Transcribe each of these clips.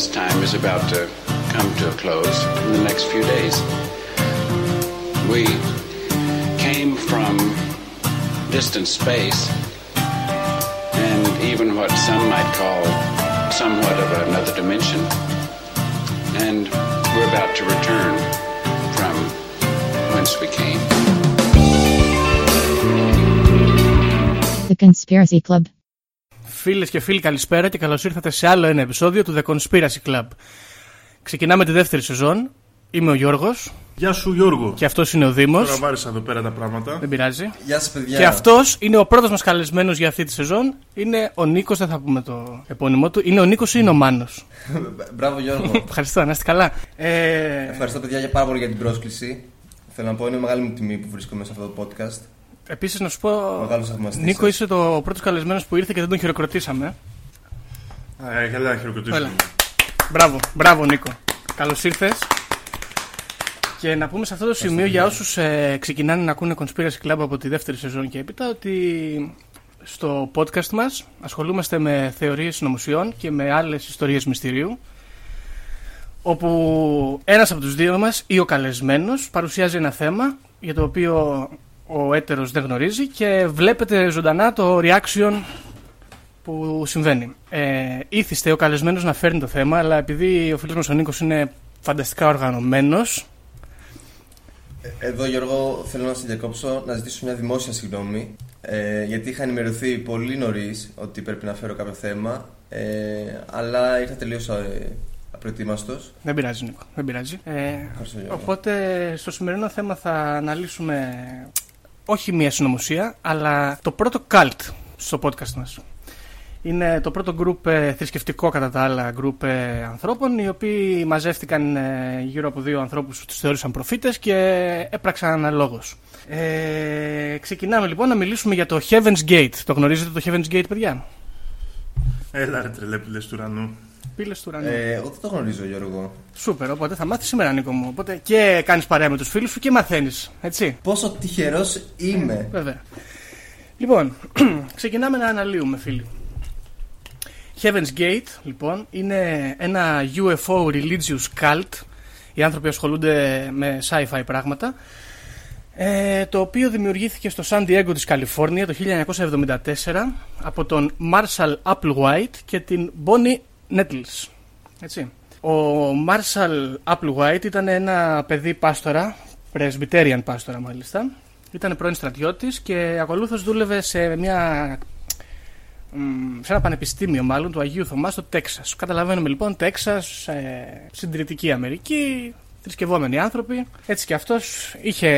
this time is about to come to a close in the next few days. We came from distant space and even what some might call somewhat of another dimension. And we're about to return from whence we came. The Conspiracy Club. Φίλες και φίλοι, καλησπέρα και καλώς ήρθατε σε άλλο ένα επεισόδιο του The Conspiracy Club. Ξεκινάμε τη δεύτερη σεζόν. Είμαι ο Γιώργος Γεια σου Γιώργο. και αυτός είναι ο Δήμος. Τώρα βάρισα εδώ πέρα τα πράγματα. Δεν πειράζει. Γεια σας, παιδιά. Και αυτός είναι ο πρώτος μας καλεσμένος για αυτή τη σεζόν. Είναι ο Νίκος, δεν θα πούμε το επώνυμό του. Είναι ο Νίκος ή είναι ο Μάνος; Μπράβο, Γιώργο. Ευχαριστώ, να είστε καλά. Ε, Ευχαριστώ, παιδιά, για πάρα πολύ για την πρόσκληση. Θέλω να πω, είναι μεγάλη μου τιμή που βρίσκομαι σε αυτό το podcast. Επίσης, να σου πω. Μεγάλος θαυμαστής Νίκο, σας. είσαι το πρώτος καλεσμένος που ήρθε και δεν τον χειροκροτήσαμε. Α, ε, καλά, χειροκροτήσω. Έλα. Μπράβο, μπράβο Νίκο. Καλώς ήρθες. Και να πούμε σε αυτό το σημείο για όσους ε, ξεκινάνε να ακούνε Conspiracy Club από τη δεύτερη σεζόν και έπειτα ότι στο podcast μας ασχολούμαστε με θεωρίες συνωμοσιών και με άλλες ιστορίες μυστηρίου όπου ένας από τους δύο μας ή ο καλεσμένος παρουσιάζει ένα θέμα για το οποίο ο έτερος δεν γνωρίζει και βλέπετε ζωντανά το reaction που συμβαίνει. Ε, ήθιστε ο καλεσμένος να φέρνει το θέμα, αλλά επειδή ο φίλος μας ο Νίκος είναι φανταστικά οργανωμένος, Εδώ, Γιώργο, θέλω να σε διακόψω να ζητήσω μια δημόσια συγγνώμη. Ε, γιατί είχα ενημερωθεί πολύ νωρίς ότι πρέπει να φέρω κάποιο θέμα. Ε, αλλά ήρθα τελείως ε, απροετοίμαστος. δεν πειράζει Νίκο, δεν πειράζει. Ε, Ευχαριστώ, Γιώργο. οπότε στο σημερινό θέμα θα αναλύσουμε όχι μία συνωμοσία, αλλά το πρώτο cult στο podcast μας. Είναι το πρώτο group ε, θρησκευτικό κατά τα άλλα group ε, ανθρώπων οι οποίοι μαζεύτηκαν ε, γύρω από δύο ανθρώπους που τους θεώρησαν προφήτες και έπραξαν αναλόγως. Ε, ξεκινάμε λοιπόν να μιλήσουμε για το Heaven's Gate. Το γνωρίζετε το Heaven's Gate παιδιά; Έλα ρε τρελέπιλες του ουρανού. Πύλες του ουρανού. Ε, εγώ δεν το γνωρίζω, Γιώργο. Σούπερ, οπότε θα μάθεις σήμερα Νίκο μου. Οπότε και κάνεις παρέα με τους φίλους σου και μαθαίνεις, έτσι. Πόσο τυχερός είμαι. Βέβαια. Λοιπόν, ξεκινάμε να αναλύουμε, φίλοι. Heaven's Gate, λοιπόν, είναι ένα UFO religious cult. Οι άνθρωποι ασχολούνται με sci-fi πράγματα. Ε, το οποίο δημιουργήθηκε στο San Diego της Καλιφόρνια το 1974 από τον Marshall Applewhite και την Bonnie Nettles. Έτσι. Ο Marshall Applewhite ήταν ένα παιδί πάστορα, Presbyterian πάστορα μάλιστα. Ήταν πρώην στρατιώτης και ακολούθως δούλευε σε μια μ, σε ένα πανεπιστήμιο μάλλον του Αγίου Θωμά στο Τέξας. Καταλαβαίνουμε λοιπόν Τέξας, ε, συντηρητική Αμερική, θρησκευόμενοι άνθρωποι. Έτσι και αυτός είχε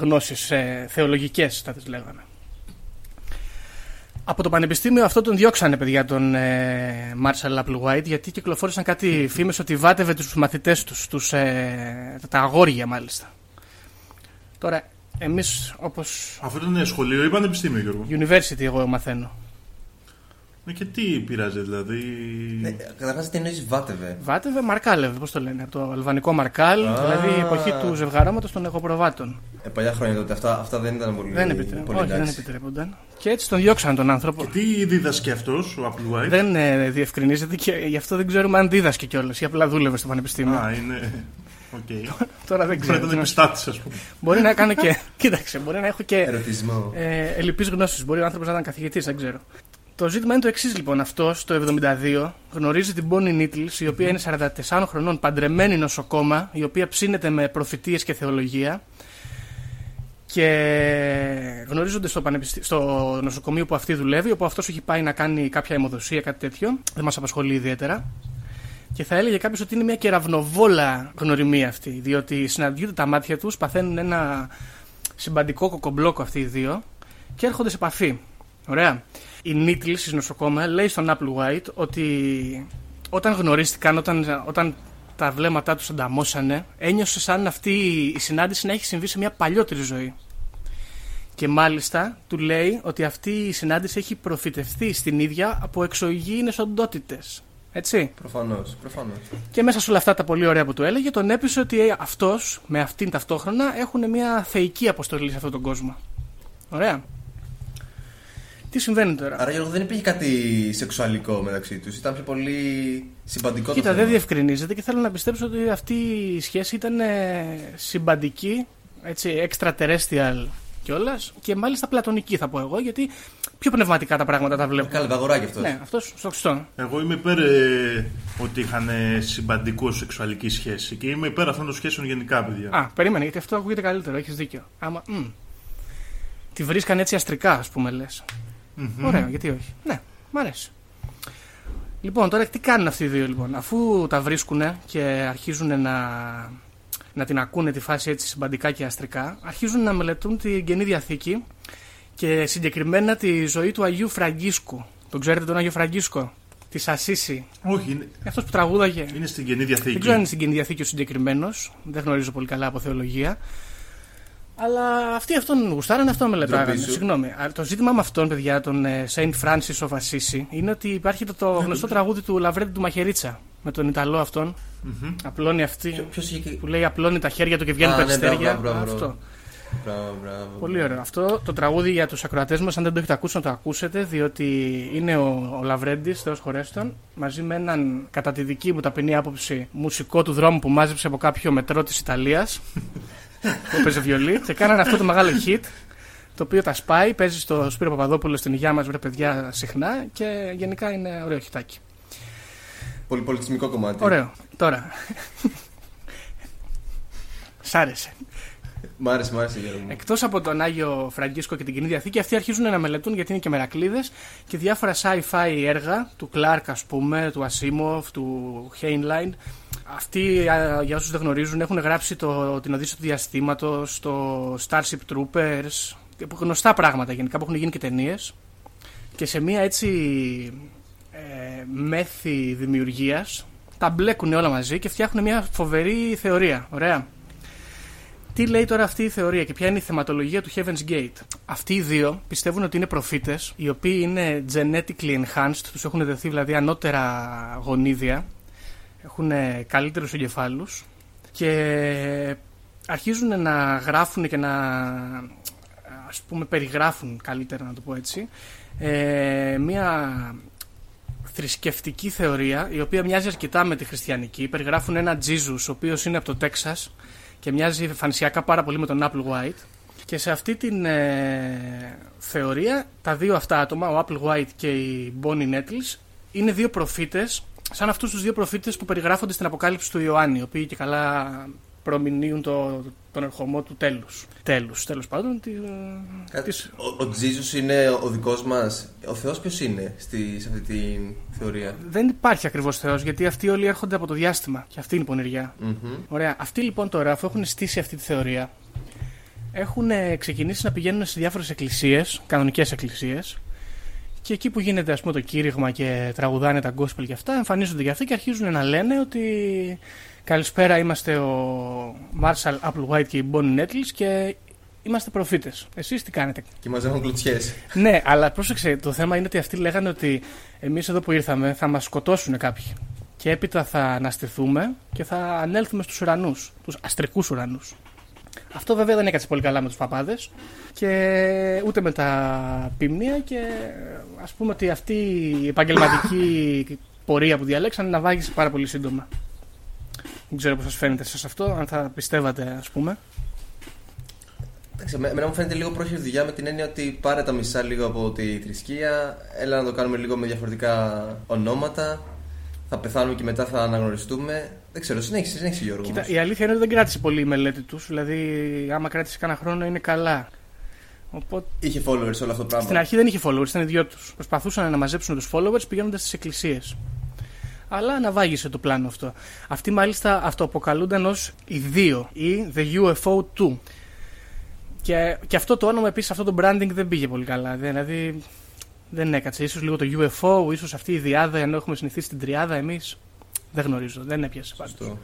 γνώσεις ε, θεολογικές θα τις λέγαμε. Από το πανεπιστήμιο αυτό τον διώξανε παιδιά τον ε, Marshall Applewhite γιατί κυκλοφόρησαν κάτι φήμες ότι βάτευε τους μαθητές τους, τους ε, τα αγόρια μάλιστα. Τώρα εμείς όπως Αυτό ήταν σχολείο ή πανεπιστήμιο Γιώργο; university εγώ μαθαίνω. Ναι, και τι πειράζει δηλαδή; Ε, Καταρχάς, τι εννοείς βάτευε. Βάτευε Μαρκάλευ, πώς το λένε, από το αλβανικό Μαρκάλ, δηλαδή η εποχή του ζευγαρώματος των εγωπροβάτων. Ε, παλιά χρόνια τότε. Αυτά, αυτά δεν ήταν πολύ, δεν επιτρέπονταν. πολύ Όχι, δεν εντάξει. επιτρέπονταν. Και έτσι τον διώξαν τον άνθρωπο. Και τι δίδασκε αυτός ο Applewhite. Δεν ε, διευκρινίζεται και γι' αυτό δεν ξέρουμε αν δίδασκε κιόλας ή απλά δούλευε στο πανεπιστήμιο. Α, είναι. Οκέι. Τώρα δεν Μπορεί ξέρω. να ήταν επιστάτης, ας πούμε. μπορεί να κάνω και. Κοίταξε, μπορεί να έχω και Ερωτισμό. ε, ελλειπείς γνώσεις. Μπορεί ο άνθρωπος να ήταν καθηγητής, δεν ξέρω. Το ζήτημα είναι το εξής λοιπόν. Αυτό το 72 γνωρίζει την Bonnie Nettles, η οποία είναι 44 χρονών, παντρεμένη νοσοκόμα, η οποία ψήνεται με προφητείες και θεολογία. Και γνωρίζονται στο, πανεπιστή... στο νοσοκομείο που αυτή δουλεύει, όπου αυτός έχει πάει να κάνει κάποια αιμοδοσία, κάτι τέτοιο. Δεν μας απασχολεί ιδιαίτερα. Και θα έλεγε κάποιος ότι είναι μια κεραυνοβόλα γνωριμία αυτή, διότι συναντιούνται τα μάτια τους, παθαίνουν ένα συμπαντικό κοκομπλόκο αυτοί οι δύο και έρχονται σε επαφή. Ωραία. Η Νίτλ στη νοσοκόμα λέει στον Applewhite ότι όταν γνωρίστηκαν, όταν, όταν τα βλέμματά τους ανταμώσανε, ένιωσε σαν αυτή η συνάντηση να έχει συμβεί σε μια παλιότερη ζωή. Και μάλιστα του λέει ότι αυτή η συνάντηση έχει προφητευτεί στην ίδια από εξωγήινες οντότητες. Έτσι. Προφανώς. Προφανώς. Και μέσα σε όλα αυτά τα πολύ ωραία που του έλεγε, τον έπεισε ότι αυτός με αυτήν ταυτόχρονα έχουν μια θεϊκή αποστολή σε αυτόν τον κόσμο. Ωραία. Τι συμβαίνει τώρα; Άρα Γιώργο δεν υπήρχε κάτι σεξουαλικό μεταξύ τους. Ήταν πιο πολύ συμπαντικό Κοίτα, το δεν θέμα. διευκρινίζεται και θέλω να πιστέψω ότι αυτή η σχέση ήταν ε, συμπαντική, έτσι, extraterrestrial κιόλας και μάλιστα πλατωνική θα πω εγώ, γιατί πιο πνευματικά τα πράγματα τα βλέπω. Καλά, βαγοράκι αυτός. Ναι, αυτός στο χρηστό. Εγώ είμαι υπέρ ε, ότι είχαν ε, συμπαντικό σεξουαλική σχέση και είμαι υπέρ αυτών των σχέσεων γενικά, παιδιά. Α, περίμενε, γιατί αυτό ακούγεται καλύτερο, έχεις δίκιο. Άμα. μ. Τη βρίσκαν έτσι αστρικά, ας πούμε, λες. Μμμ. Ωραίο, γιατί όχι. Ναι, μ' αρέσει. Λοιπόν, τώρα τι κάνουν αυτοί οι δύο λοιπόν; Αφού τα βρίσκουν και αρχίζουν να, να την ακούνε τη φάση έτσι συμπαντικά και αστρικά, αρχίζουν να μελετούν την Καινή Διαθήκη και συγκεκριμένα τη ζωή του Αγίου Φραγκίσκου. Τον ξέρετε τον Άγιο Φραγκίσκο, της Ασίση. Όχι, είναι, Αυτός που τραγούδαγε. είναι στην Καινή Διαθήκη. Δεν ξέρω αν είναι στην Καινή Διαθήκη ο συγκεκριμένος. Δεν γνωρίζω πολύ καλά από θεολογία. Αλλά αυτοί αυτόν γουστάρανε, αυτόν μελετάγανε. Ντροπή σου. Συγγνώμη. Αλλά το ζήτημα με αυτόν, παιδιά, τον ε, Saint Francis of Assisi, είναι ότι υπάρχει το, το γνωστό τραγούδι του Λαβρέντι του Μαχαιρίτσα. Με τον Ιταλό αυτόν. Μμμ. Απλώνει αυτή. Ποιο είχε. και- Που λέει απλώνει τα χέρια του και βγαίνουν Α, ναι, περιστέρια. μπράβο, μπράβο, μπράβο. Αυτό. Μπράβο, μπράβο. Πολύ ωραίο. Αυτό το τραγούδι για τους ακροατές μας, αν δεν το έχετε ακούσει, να το ακούσετε, διότι είναι ο, ο Λαβρέντης, Θεός χωρέστον, μαζί με έναν, κατά τη δική μου ταπεινή άποψη, μουσικό του δρόμου που μάζεψε από κάποιο μετρό της Ιταλίας, που έπαιζε βιολί, και κάνανε αυτό το μεγάλο hit, το οποίο τα σπάει, παίζει στο Σπύρο Παπαδόπουλο στην υγειά μας, βρε παιδιά, συχνά και γενικά είναι ωραίο χιτάκι. Πολυπολιτισμικό κομμάτι. Ωραίο. Τώρα. Σ' άρεσε. Μ' άρεσε, μ' άρεσε Γιώργο μου. Εκτός από τον Άγιο Φραγκίσκο και την κοινή διαθήκη, αυτοί αρχίζουν να μελετούν γιατί είναι και μερακλείδες και διάφορα sci-fi έργα του Clark, ας πούμε, του Asimov, του Heinlein. Αυτοί, α, για όσους δεν γνωρίζουν, έχουν γράψει το, την Οδύσσια του Διαστήματος, το Starship Troopers. Γνωστά πράγματα γενικά που έχουν γίνει και ταινίες. Και σε μια έτσι ε, μέθη δημιουργίας τα μπλέκουν όλα μαζί και φτιάχνουν μια φοβερή θεωρία. Ωραία. Τι λέει τώρα αυτή η θεωρία και ποια είναι η θεματολογία του Heaven's Gate; Αυτοί οι δύο πιστεύουν ότι είναι προφήτες οι οποίοι είναι genetically enhanced, τους έχουν δεθεί δηλαδή ανώτερα γονίδια, έχουν καλύτερους εγκεφάλους και αρχίζουν να γράφουν και να ας πούμε περιγράφουν καλύτερα να το πω έτσι ε, μια θρησκευτική θεωρία η οποία μοιάζει αρκετά με τη χριστιανική περιγράφουν ένα Jesus ο οποίος είναι από το Τέξας και μοιάζει φανσιακά πάρα πολύ με τον Apple White. Και σε αυτή την ε, θεωρία, τα δύο αυτά άτομα, ο Apple White και η Bonnie Nettles, είναι δύο προφήτες, σαν αυτούς τους δύο προφήτες που περιγράφονται στην Αποκάλυψη του Ιωάννη, οι οποίοι και καλά προμηνύουν το, τον ερχομό του τέλους. Τέλους, τέλος πάντων. Τη, Κάτι- της- Ο, ο Τζίζους είναι ο δικός μας. Ο Θεός ποιος είναι στη, σε αυτή τη θεωρία; Δεν υπάρχει ακριβώς Θεός, γιατί αυτοί όλοι έρχονται από το διάστημα. Και αυτή είναι η πονηριά. Μμμ. Ωραία. Αυτοί λοιπόν τώρα, αφού έχουν στήσει αυτή τη θεωρία, έχουν ε, ξεκινήσει να πηγαίνουν σε διάφορες εκκλησίες, κανονικές εκκλησίες, και εκεί που γίνεται ας πούμε, το κήρυγμα και τραγουδάνε τα gospel και αυτά, εμφανίζονται και αυτοί και αρχίζουν να λένε ότι καλησπέρα, είμαστε ο Marshall Applewhite και η Bonnie Nettles και είμαστε προφήτες. Εσείς τι κάνετε; Και μαζεύουν κλωτσιές. ναι, αλλά πρόσεξε, το θέμα είναι ότι αυτοί λέγανε ότι εμείς εδώ που ήρθαμε θα μας σκοτώσουν κάποιοι. Και έπειτα θα αναστηθούμε και θα ανέλθουμε στους ουρανούς, τους αστρικούς ουρανούς. Αυτό βέβαια δεν έκατσε πολύ καλά με τους παπάδες και ούτε με τα πίμνια και ας πούμε ότι αυτή η επαγγελματική πορεία που διαλέξανε να βάγισε πάρα πολύ σύντομα. Δεν ξέρω πώς σας φαίνεται σας αυτό, αν θα πιστεύατε ας πούμε. Εντάξει, με- εμένα μου φαίνεται λίγο πρόχειρη δουλειά με την έννοια ότι πάρε τα μισά λίγο από τη θρησκεία, έλα να το κάνουμε λίγο με διαφορετικά ονόματα. Θα πεθάνουμε και μετά θα αναγνωριστούμε. Δεν ξέρω, συνέχισε, συνέχισε Γιώργο. Κοίτα, όμως. η αλήθεια είναι ότι δεν κράτησε πολύ η μελέτη τους, δηλαδή άμα κράτησε κανένα χρόνο είναι καλά. Οπότε Είχε followers όλο αυτό το πράγμα. στην αρχή δεν είχε followers, ήταν οι δυο τους. Προσπαθούσαν να μαζέψουν τους followers πηγαίνοντας στις εκκλησίες. Αλλά αναβάγισε το πλάνο αυτό. Αυτοί μάλιστα αυτοαποκαλούνταν ως οι δύο ή The UFO 2. Και, και αυτό το όνομα επίσης, αυτό το branding δεν πήγε πολύ καλά. Δηλαδή δεν έκατσε. Ίσως λίγο το UFO, ίσως αυτή η διάδα, ενώ έχουμε συνηθίσει την τριάδα εμείς. Δεν γνωρίζω, δεν έπιασε πάντως. Σωστό.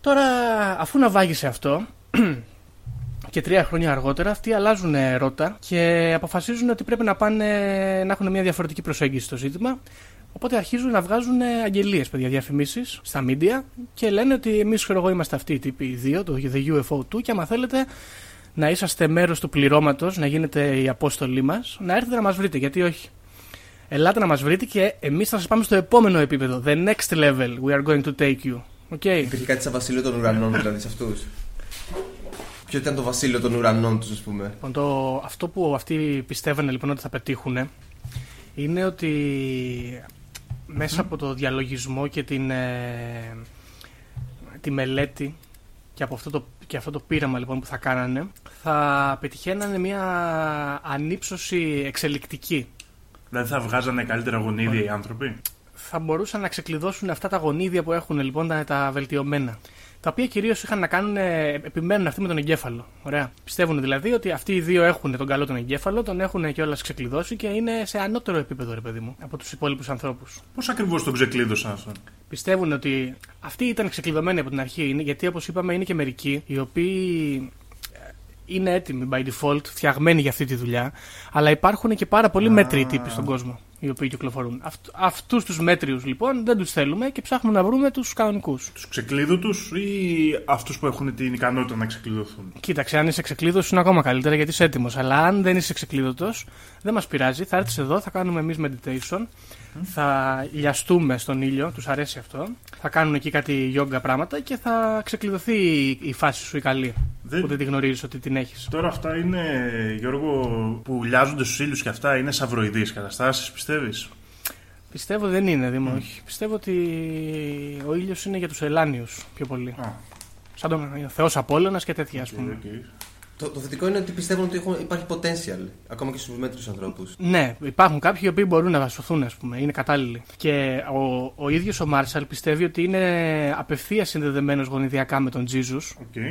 Τώρα, αφού ναυάγησε αυτό και τρία χρόνια αργότερα, αυτοί αλλάζουν ε, ρότα και αποφασίζουν ότι πρέπει να πάνε να έχουν μια διαφορετική προσέγγιση στο ζήτημα. Οπότε αρχίζουν να βγάζουν αγγελίες, παιδιά, διαφημίσεις στα media και λένε ότι εμείς, ξέρω εγώ, είμαστε αυτοί οι τύποι οι δύο, το The UFO 2, και άμα θέλετε να είσαστε μέρος του πληρώματος, να γίνετε οι απόστολοι μας, να έρθετε να μας βρείτε. Γιατί όχι. Ελάτε να μας βρείτε και εμείς θα σας πάμε στο επόμενο επίπεδο. The next level we are going to take you. Okay. Υπήρχε κάτι σαν βασίλειο των ουρανών δηλαδή σε αυτούς; Ποιο ήταν το βασίλειο των ουρανών τους, ας πούμε; Λοιπόν, το, αυτό που αυτοί πιστεύανε λοιπόν ότι θα πετύχουν είναι ότι μέσα από το διαλογισμό και την, ε, τη μελέτη και από αυτό το, και αυτό το πείραμα λοιπόν που θα κάνανε θα πετυχαίνανε μια ανύψωση εξελικτική. Δηλαδή θα βγάζανε καλύτερα γονίδια οι άνθρωποι; Θα μπορούσαν να ξεκλειδώσουν αυτά τα γονίδια που έχουν λοιπόν τα, τα βελτιωμένα. Τα οποία κυρίως είχαν να κάνουν, ε, επιμένουν αυτοί με τον εγκέφαλο. Ωραία. Πιστεύουν δηλαδή ότι αυτοί οι δύο έχουν τον καλό τον εγκέφαλο, τον έχουν κιόλας ξεκλειδώσει και είναι σε ανώτερο επίπεδο, ρε παιδί μου, από τους υπόλοιπους ανθρώπους. Πώς ακριβώς τον ξεκλείδωσαν αυτόν; Πιστεύουν ότι αυτοί ήταν ξεκλειδωμένοι από την αρχή, είναι, γιατί όπως είπαμε είναι και μερικοί οι οποίοι ε, είναι έτοιμοι by default, φτιαγμένοι για αυτή τη δουλειά, αλλά υπάρχουν και πάρα πολλοί μέτριοι τύποι στον κόσμο οι οποίοι κυκλοφορούν. Αυτ, Αυτούς τους μέτριους λοιπόν δεν τους θέλουμε και ψάχνουμε να βρούμε τους κανονικούς. Τους ξεκλείδωτου ή αυτούς που έχουν την ικανότητα να ξεκλειδωθούν; Κοίταξε, αν είσαι ξεκλείδωτος είναι ακόμα καλύτερα γιατί είσαι έτοιμος. Αλλά αν δεν είσαι ξεκλείδωτος, δεν μας πειράζει. Θα έρθεις εδώ, θα κάνουμε εμείς meditation, θα λιαστούμε στον ήλιο, τους αρέσει αυτό. Θα κάνουν εκεί κάτι yoga πράγματα και θα ξεκλειδωθεί η- η φάση σου η καλή. Δεν- Που δεν τη γνωρίζεις ότι την έχεις. Τώρα αυτά είναι, Γιώργο, που λιάζονται στους ήλιους και αυτά είναι σαυροειδείς καταστάσεις, πιστεύεις; Πιστεύω δεν είναι, Δήμο, όχι. Πιστεύω ότι ο ήλιος είναι για τους ουράνιους πιο πολύ. Α, Σαν τον Θεός Απόλλωνας και τέτοια, ας πούμε. οκ. Το, το θετικό είναι ότι πιστεύουν ότι έχουν, υπάρχει potential ακόμα και στους μέτριους ανθρώπους. Ναι, υπάρχουν κάποιοι οι οποίοι μπορούν να σωθούν, ας πούμε, είναι κατάλληλοι. Και ο, ο ίδιος ο Μάρσαλ πιστεύει ότι είναι απευθείας συνδεδεμένος γονιδιακά με τον Jesus OK.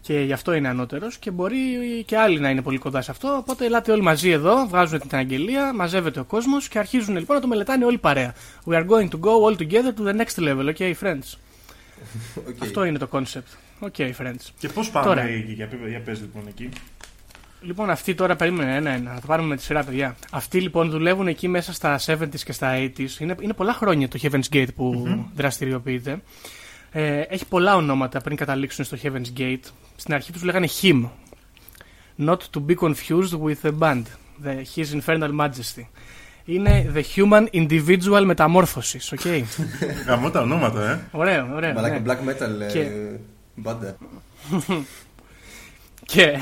και γι' αυτό είναι ανώτερος και μπορεί και άλλοι να είναι πολύ κοντά σε αυτό. Οπότε ελάτε όλοι μαζί εδώ, βγάζουν την αγγελία, μαζεύεται ο κόσμος και αρχίζουν λοιπόν να το μελετάνε όλοι παρέα. We are going to go all together to the next level, okay, friends; Okay. Αυτό είναι το concept. Okay, friends. Και πώς πάμε Τώρα. εκεί, για, για πες λοιπόν εκεί. Λοιπόν, αυτοί τώρα περίμενε ένα-ένα. Να το πάρουμε με τη σειρά, παιδιά. Αυτοί λοιπόν δουλεύουν εκεί μέσα στα 70s και στα 80s. Είναι, είναι πολλά χρόνια το Heaven's Gate που δραστηριοποιείται. Ε, έχει πολλά ονόματα πριν καταλήξουν στο Heaven's Gate. Στην αρχή τους λέγανε Him. Not to be confused with the band. The, his Infernal Majesty. Είναι The Human Individual Metamorphosis. Okay. Γαμώ τα ονόματα, ε. ωραίο, ωραίο. Μαλάκα ναι. black metal ε, Και- μπάντα. Και,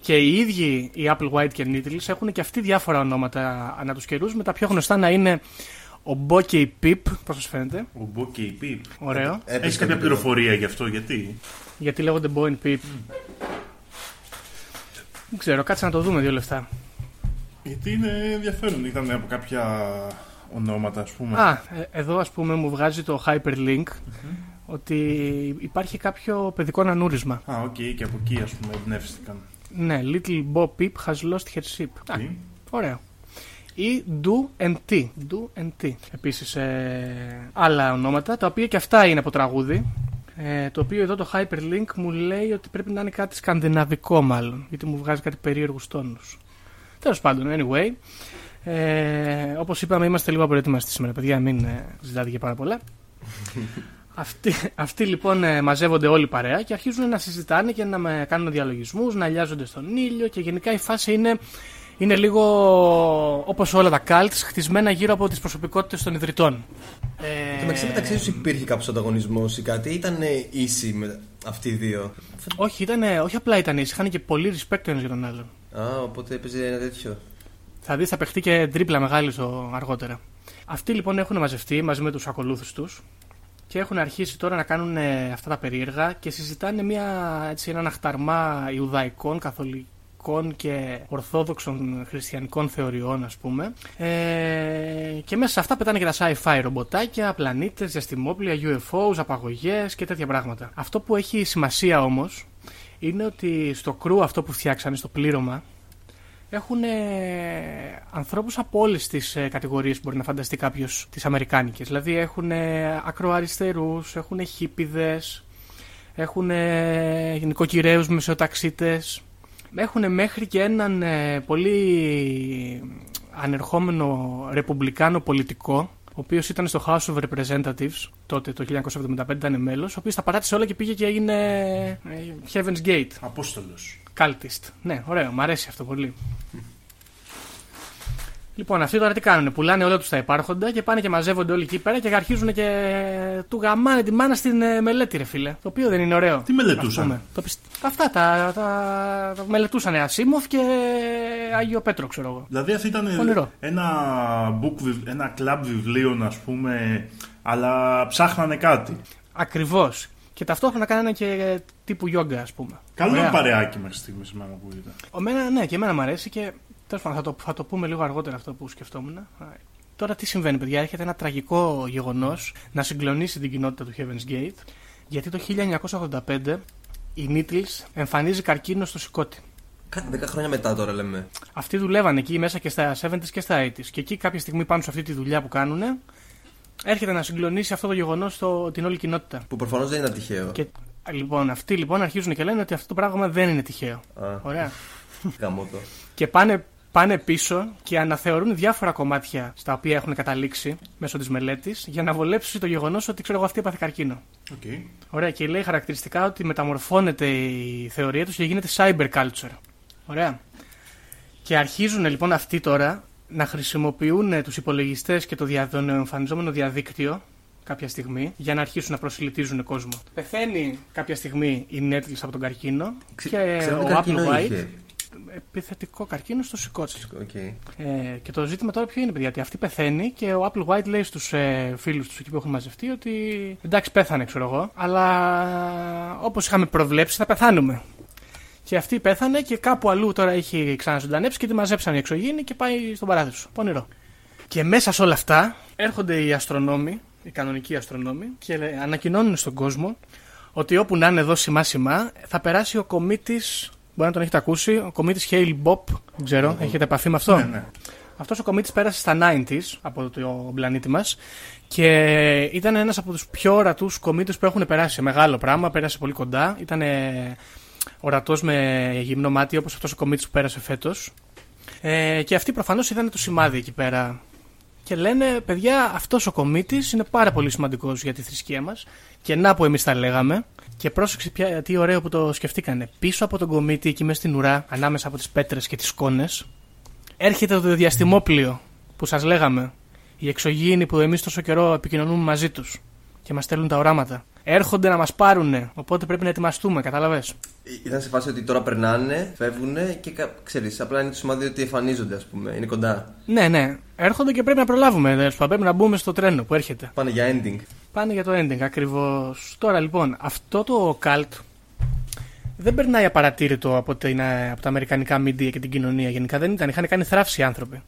και οι ίδιοι οι Apple White και Needles έχουν και αυτοί διάφορα ονόματα ανά τους καιρούς με τα πιο γνωστά να είναι ο Bo και η Peep, πώς σας φαίνεται, Ο Bo και η Peep. ωραίο, Έπαιζε Έχεις κάποια το πληροφορία γι' αυτό, γιατί; γιατί λέγονται Bo and Peep. Δεν ξέρω, κάτσε να το δούμε δύο λεπτά. Γιατί είναι ενδιαφέρον. Ήταν από κάποια ονόματα, ας πούμε. Α, ε, εδώ ας πούμε μου βγάζει το hyperlink ότι υπάρχει κάποιο παιδικό νανούρισμα. Α, οκ, και από εκεί ας πούμε εμπνεύστηκαν. Ναι, Little Bo Peep has lost her sheep. Α, Τι; Ωραίο. Ή Do and T. Do and T. Επίσης ε, άλλα ονόματα, τα οποία και αυτά είναι από τραγούδι. Ε, το οποίο εδώ το hyperlink μου λέει ότι πρέπει να είναι κάτι σκανδιναβικό μάλλον, γιατί μου βγάζει κάτι περίεργους τόνους. Τέλος πάντων, anyway. Ε, όπως είπαμε, είμαστε λίγο απροετοιμαστοί σήμερα, παιδιά, μην ε, ζητάτε και πάρα πολλά. Αυτοί, αυτοί λοιπόν ε, μαζεύονται όλοι παρέα και αρχίζουν να συζητάνε και να με κάνουν διαλογισμούς, να λιάζονται στον ήλιο και γενικά η φάση είναι, είναι λίγο όπως όλα τα cults χτισμένα γύρω από τις προσωπικότητες των ιδρυτών. Ε, Και μεταξύ μεταξύ τους υπήρχε κάποιος ανταγωνισμός ή κάτι, ή ήταν ε, ίσοι με αυτοί οι δύο; όχι, ήτανε, όχι απλά ήταν ίσοι, είχαν και πολύ respect ο ένας για τον άλλον. Α, οπότε έπαιζε ένα τέτοιο. Θα δεις θα παιχτεί και τρίπλα μεγάλης στο αργότερα. Αυτοί λοιπόν έχουν μαζευτεί μαζί με τους ακολούθους τους και έχουν αρχίσει τώρα να κάνουν ε, αυτά τα περίεργα και συζητάνε μια, έτσι, έναν αχταρμά Ιουδαϊκών, Καθολικών και Ορθόδοξων Χριστιανικών θεωριών ας πούμε ε, και μέσα σε αυτά πετάνε και τα sci-fi ρομποτάκια, πλανήτες, διαστημόπλια, UFOs, απαγωγές και τέτοια πράγματα. Αυτό που έχει σημασία όμως είναι ότι στο κρού αυτό που φτιάξανε, στο πλήρωμα έχουν ε, ανθρώπους από όλες τις ε, κατηγορίες που μπορεί να φανταστεί κάποιος τις αμερικάνικες. Δηλαδή έχουν ε, ακροαριστερούς, έχουν χίπιδες, έχουν ε, νοικοκυρέους μεσοταξίτες, έχουν μέχρι και έναν ε, πολύ ανερχόμενο ρεπουμπλικάνο πολιτικό, ο οποίος ήταν στο House of Representatives τότε το 1975 ήταν μέλος, ο οποίος τα παράτησε όλα και πήγε και έγινε ε, Heaven's Gate. Απόστολος. Cultist. Ναι, ωραίο, μου αρέσει αυτό πολύ. Λοιπόν, αυτοί τώρα τι κάνουν, πουλάνε όλα τους τα υπάρχοντα και πάνε και μαζεύονται όλοι εκεί πέρα και αρχίζουν και του γαμάνε τη μάνα στην ε, μελέτη, ρε φίλε. Το οποίο δεν είναι ωραίο. Τι μελετούσαν; ας πούμε. Το πισ- Αυτά τα, τα, τα μελετούσαν Ασίμοφ και Άγιο Πέτρο, ξέρω εγώ. Δηλαδή αυτό ήταν Όνειρο. ένα, book, βιβ- ένα κλαμπ βιβλίων, ας πούμε, αλλά ψάχνανε κάτι. Ακριβώς. Και ταυτόχρονα κάνανε και τύπου γιόγκα, ας πούμε. Καλό Ωραία. παρεάκι μέχρι στιγμής εμένα που ήταν. Εμένα, ναι, και εμένα μου αρέσει και τέλος πάντων θα το, θα το πούμε λίγο αργότερα αυτό που σκεφτόμουν. Α, Τώρα τι συμβαίνει, παιδιά, έρχεται ένα τραγικό γεγονός να συγκλονίσει την κοινότητα του Heaven's Gate, γιατί το 1985 η Needles εμφανίζει καρκίνο στο σηκώτη. Κάτι 10 χρόνια μετά τώρα λέμε. Αυτοί δουλεύαν εκεί μέσα και στα 70s και στα 80s. Και εκεί κάποια στιγμή πάνω σε αυτή τη δουλειά που κάνουν, έρχεται να συγκλονίσει αυτό το γεγονός την όλη κοινότητα. Που προφανώς δεν ήταν τυχαίο. Και λοιπόν, αυτοί λοιπόν αρχίζουν και λένε ότι αυτό το πράγμα δεν είναι τυχαίο. Α, Ωραία. γαμώ το. Και πάνε, πάνε πίσω και αναθεωρούν διάφορα κομμάτια στα οποία έχουν καταλήξει μέσω της μελέτης για να βολέψει το γεγονός ότι ξέρω εγώ αυτή έπαθε καρκίνο. Okay. Ωραία. Και λέει χαρακτηριστικά ότι μεταμορφώνεται η θεωρία τους και γίνεται cyber culture. Ωραία. Και αρχίζουν λοιπόν αυτοί τώρα να χρησιμοποιούν τους υπολογιστές και το, δια, το εμφανιζόμενο διαδίκτυο κάποια στιγμή για να αρχίσουν να προσηλυτίζουν κόσμο. Πεθαίνει κάποια στιγμή η Nettles από τον καρκίνο Ξε- και ξέρω τι ο καρκίνο Applewhite είχε. επιθετικό καρκίνο στο συκώτι. Οκ. Ε, και το ζήτημα τώρα ποιο είναι, παιδιά, ότι αυτή πεθαίνει και ο Applewhite λέει στους ε, φίλους τους εκεί που έχουν μαζευτεί ότι εντάξει, πέθανε, ξέρω εγώ, αλλά όπως είχαμε προβλέψει θα πεθάνουμε. Και αυτή πέθανε και κάπου αλλού τώρα έχει ξαναζωντανέψει και τη μαζέψαν οι εξωγήινοι και πάει στον παράδεισο. Πονηρό. Και μέσα σε όλα αυτά έρχονται οι αστρονόμοι, οι κανονικοί αστρονόμοι, και λέ- ανακοινώνουν στον κόσμο ότι όπου να είναι εδώ σημά σημά θα περάσει ο κομίτης. Μπορεί να τον έχετε ακούσει, ο κομίτης Hale Bob. Δεν ξέρω, έχετε επαφή με αυτό. Ναι, ναι. Αυτός ο κομίτης πέρασε στα 90s από το πλανήτη μας και ήταν ένας από τους πιο ορατούς κομίτες που έχουν περάσει. Μεγάλο πράγμα, πέρασε πολύ κοντά. Ήταν ορατός με γυμνό μάτι όπως αυτός ο κομίτης που πέρασε φέτος. Ε, και αυτοί προφανώς είδαν το σημάδι εκεί πέρα. Και λένε, παιδιά, αυτός ο κομίτης είναι πάρα πολύ σημαντικός για τη θρησκεία μας. Και να που εμείς τα λέγαμε. Και πρόσεξε πια τι ωραίο που το σκεφτήκανε. Πίσω από τον κομίτη, εκεί μέσα στην ουρά, ανάμεσα από τις πέτρες και τις σκόνες, έρχεται το διαστημόπλιο που σας λέγαμε. Οι εξωγήινοι που εμείς τόσο καιρό επικοινωνούμε μαζί τους και μας στέλνουν τα οράματα. Έρχονται να μας πάρουνε, οπότε πρέπει να ετοιμαστούμε, κατάλαβες. Ήταν σε φάση ότι τώρα περνάνε, φεύγουν και κα- ξέρεις, απλά είναι το σημάδι ότι εμφανίζονται, ας πούμε. Είναι κοντά. Ναι, ναι, έρχονται και πρέπει να προλάβουμε, τέλος πάντων, πρέπει να μπούμε στο τρένο που έρχεται. Πάνε για ending. Πάνε για το ending ακριβώς. Τώρα λοιπόν, αυτό το cult δεν περνάει απαρατήρητο από, την, ε, από τα αμερικανικά media και την κοινωνία γενικά. Δεν ήταν, είχαν κάνει θράψη οι άνθρωποι.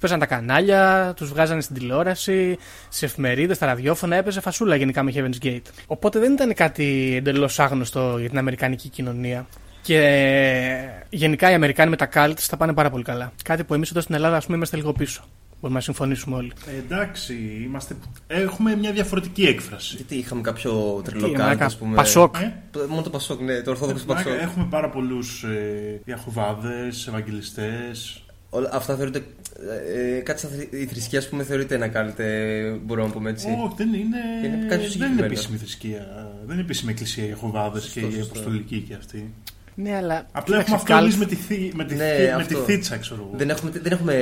Τους παίζαν τα κανάλια, τους βγάζανε στην τηλεόραση, στι εφημερίδες, στα ραδιόφωνα, έπαιζε φασούλα γενικά με Heaven's Gate. Οπότε δεν ήταν κάτι εντελώς άγνωστο για την αμερικανική κοινωνία. Και ε, γενικά οι Αμερικάνοι με τα cults τα πάνε πάρα πολύ καλά. Κάτι που εμείς εδώ στην Ελλάδα, ας πούμε, είμαστε λίγο πίσω. Μπορούμε να συμφωνήσουμε όλοι. Ε, εντάξει, είμαστε... έχουμε μια διαφορετική έκφραση. Γιατί είχαμε κάποιο Τι, τρελοκάλτ, μαλάκα, ας πούμε. Πασόκ. Ε; Το- Μόνο το Πασόκ, ναι, το Ορθόδοξο Πασόκ. Μαλάκα, Έχουμε πάρα πολλούς ε, Ιαχωβάδε, Ευαγγελιστές. Όλα αυτά θεωρείται. Ε, ε, κάτι σαν θρη- η θρησκεία, ας πούμε, θεωρείται ένα κάλτ, ε, μπορούμε να πούμε έτσι. Όχι, δεν είναι. Είναι κάτι δεν είναι συγκεκριμένο. επίσημη θρησκεία. Δεν είναι επίσημη εκκλησία οι Ιαχωβάδε και οι σωστό. Αποστολικοί και αυτοί. Ναι, αλλά. Απλά έχουμε αυτό cult- εμεί με, τη, θη- με, τη, Ναι, θη- με αυτό. τη θίτσα, ξέρω εγώ. Δεν έχουμε, δεν έχουμε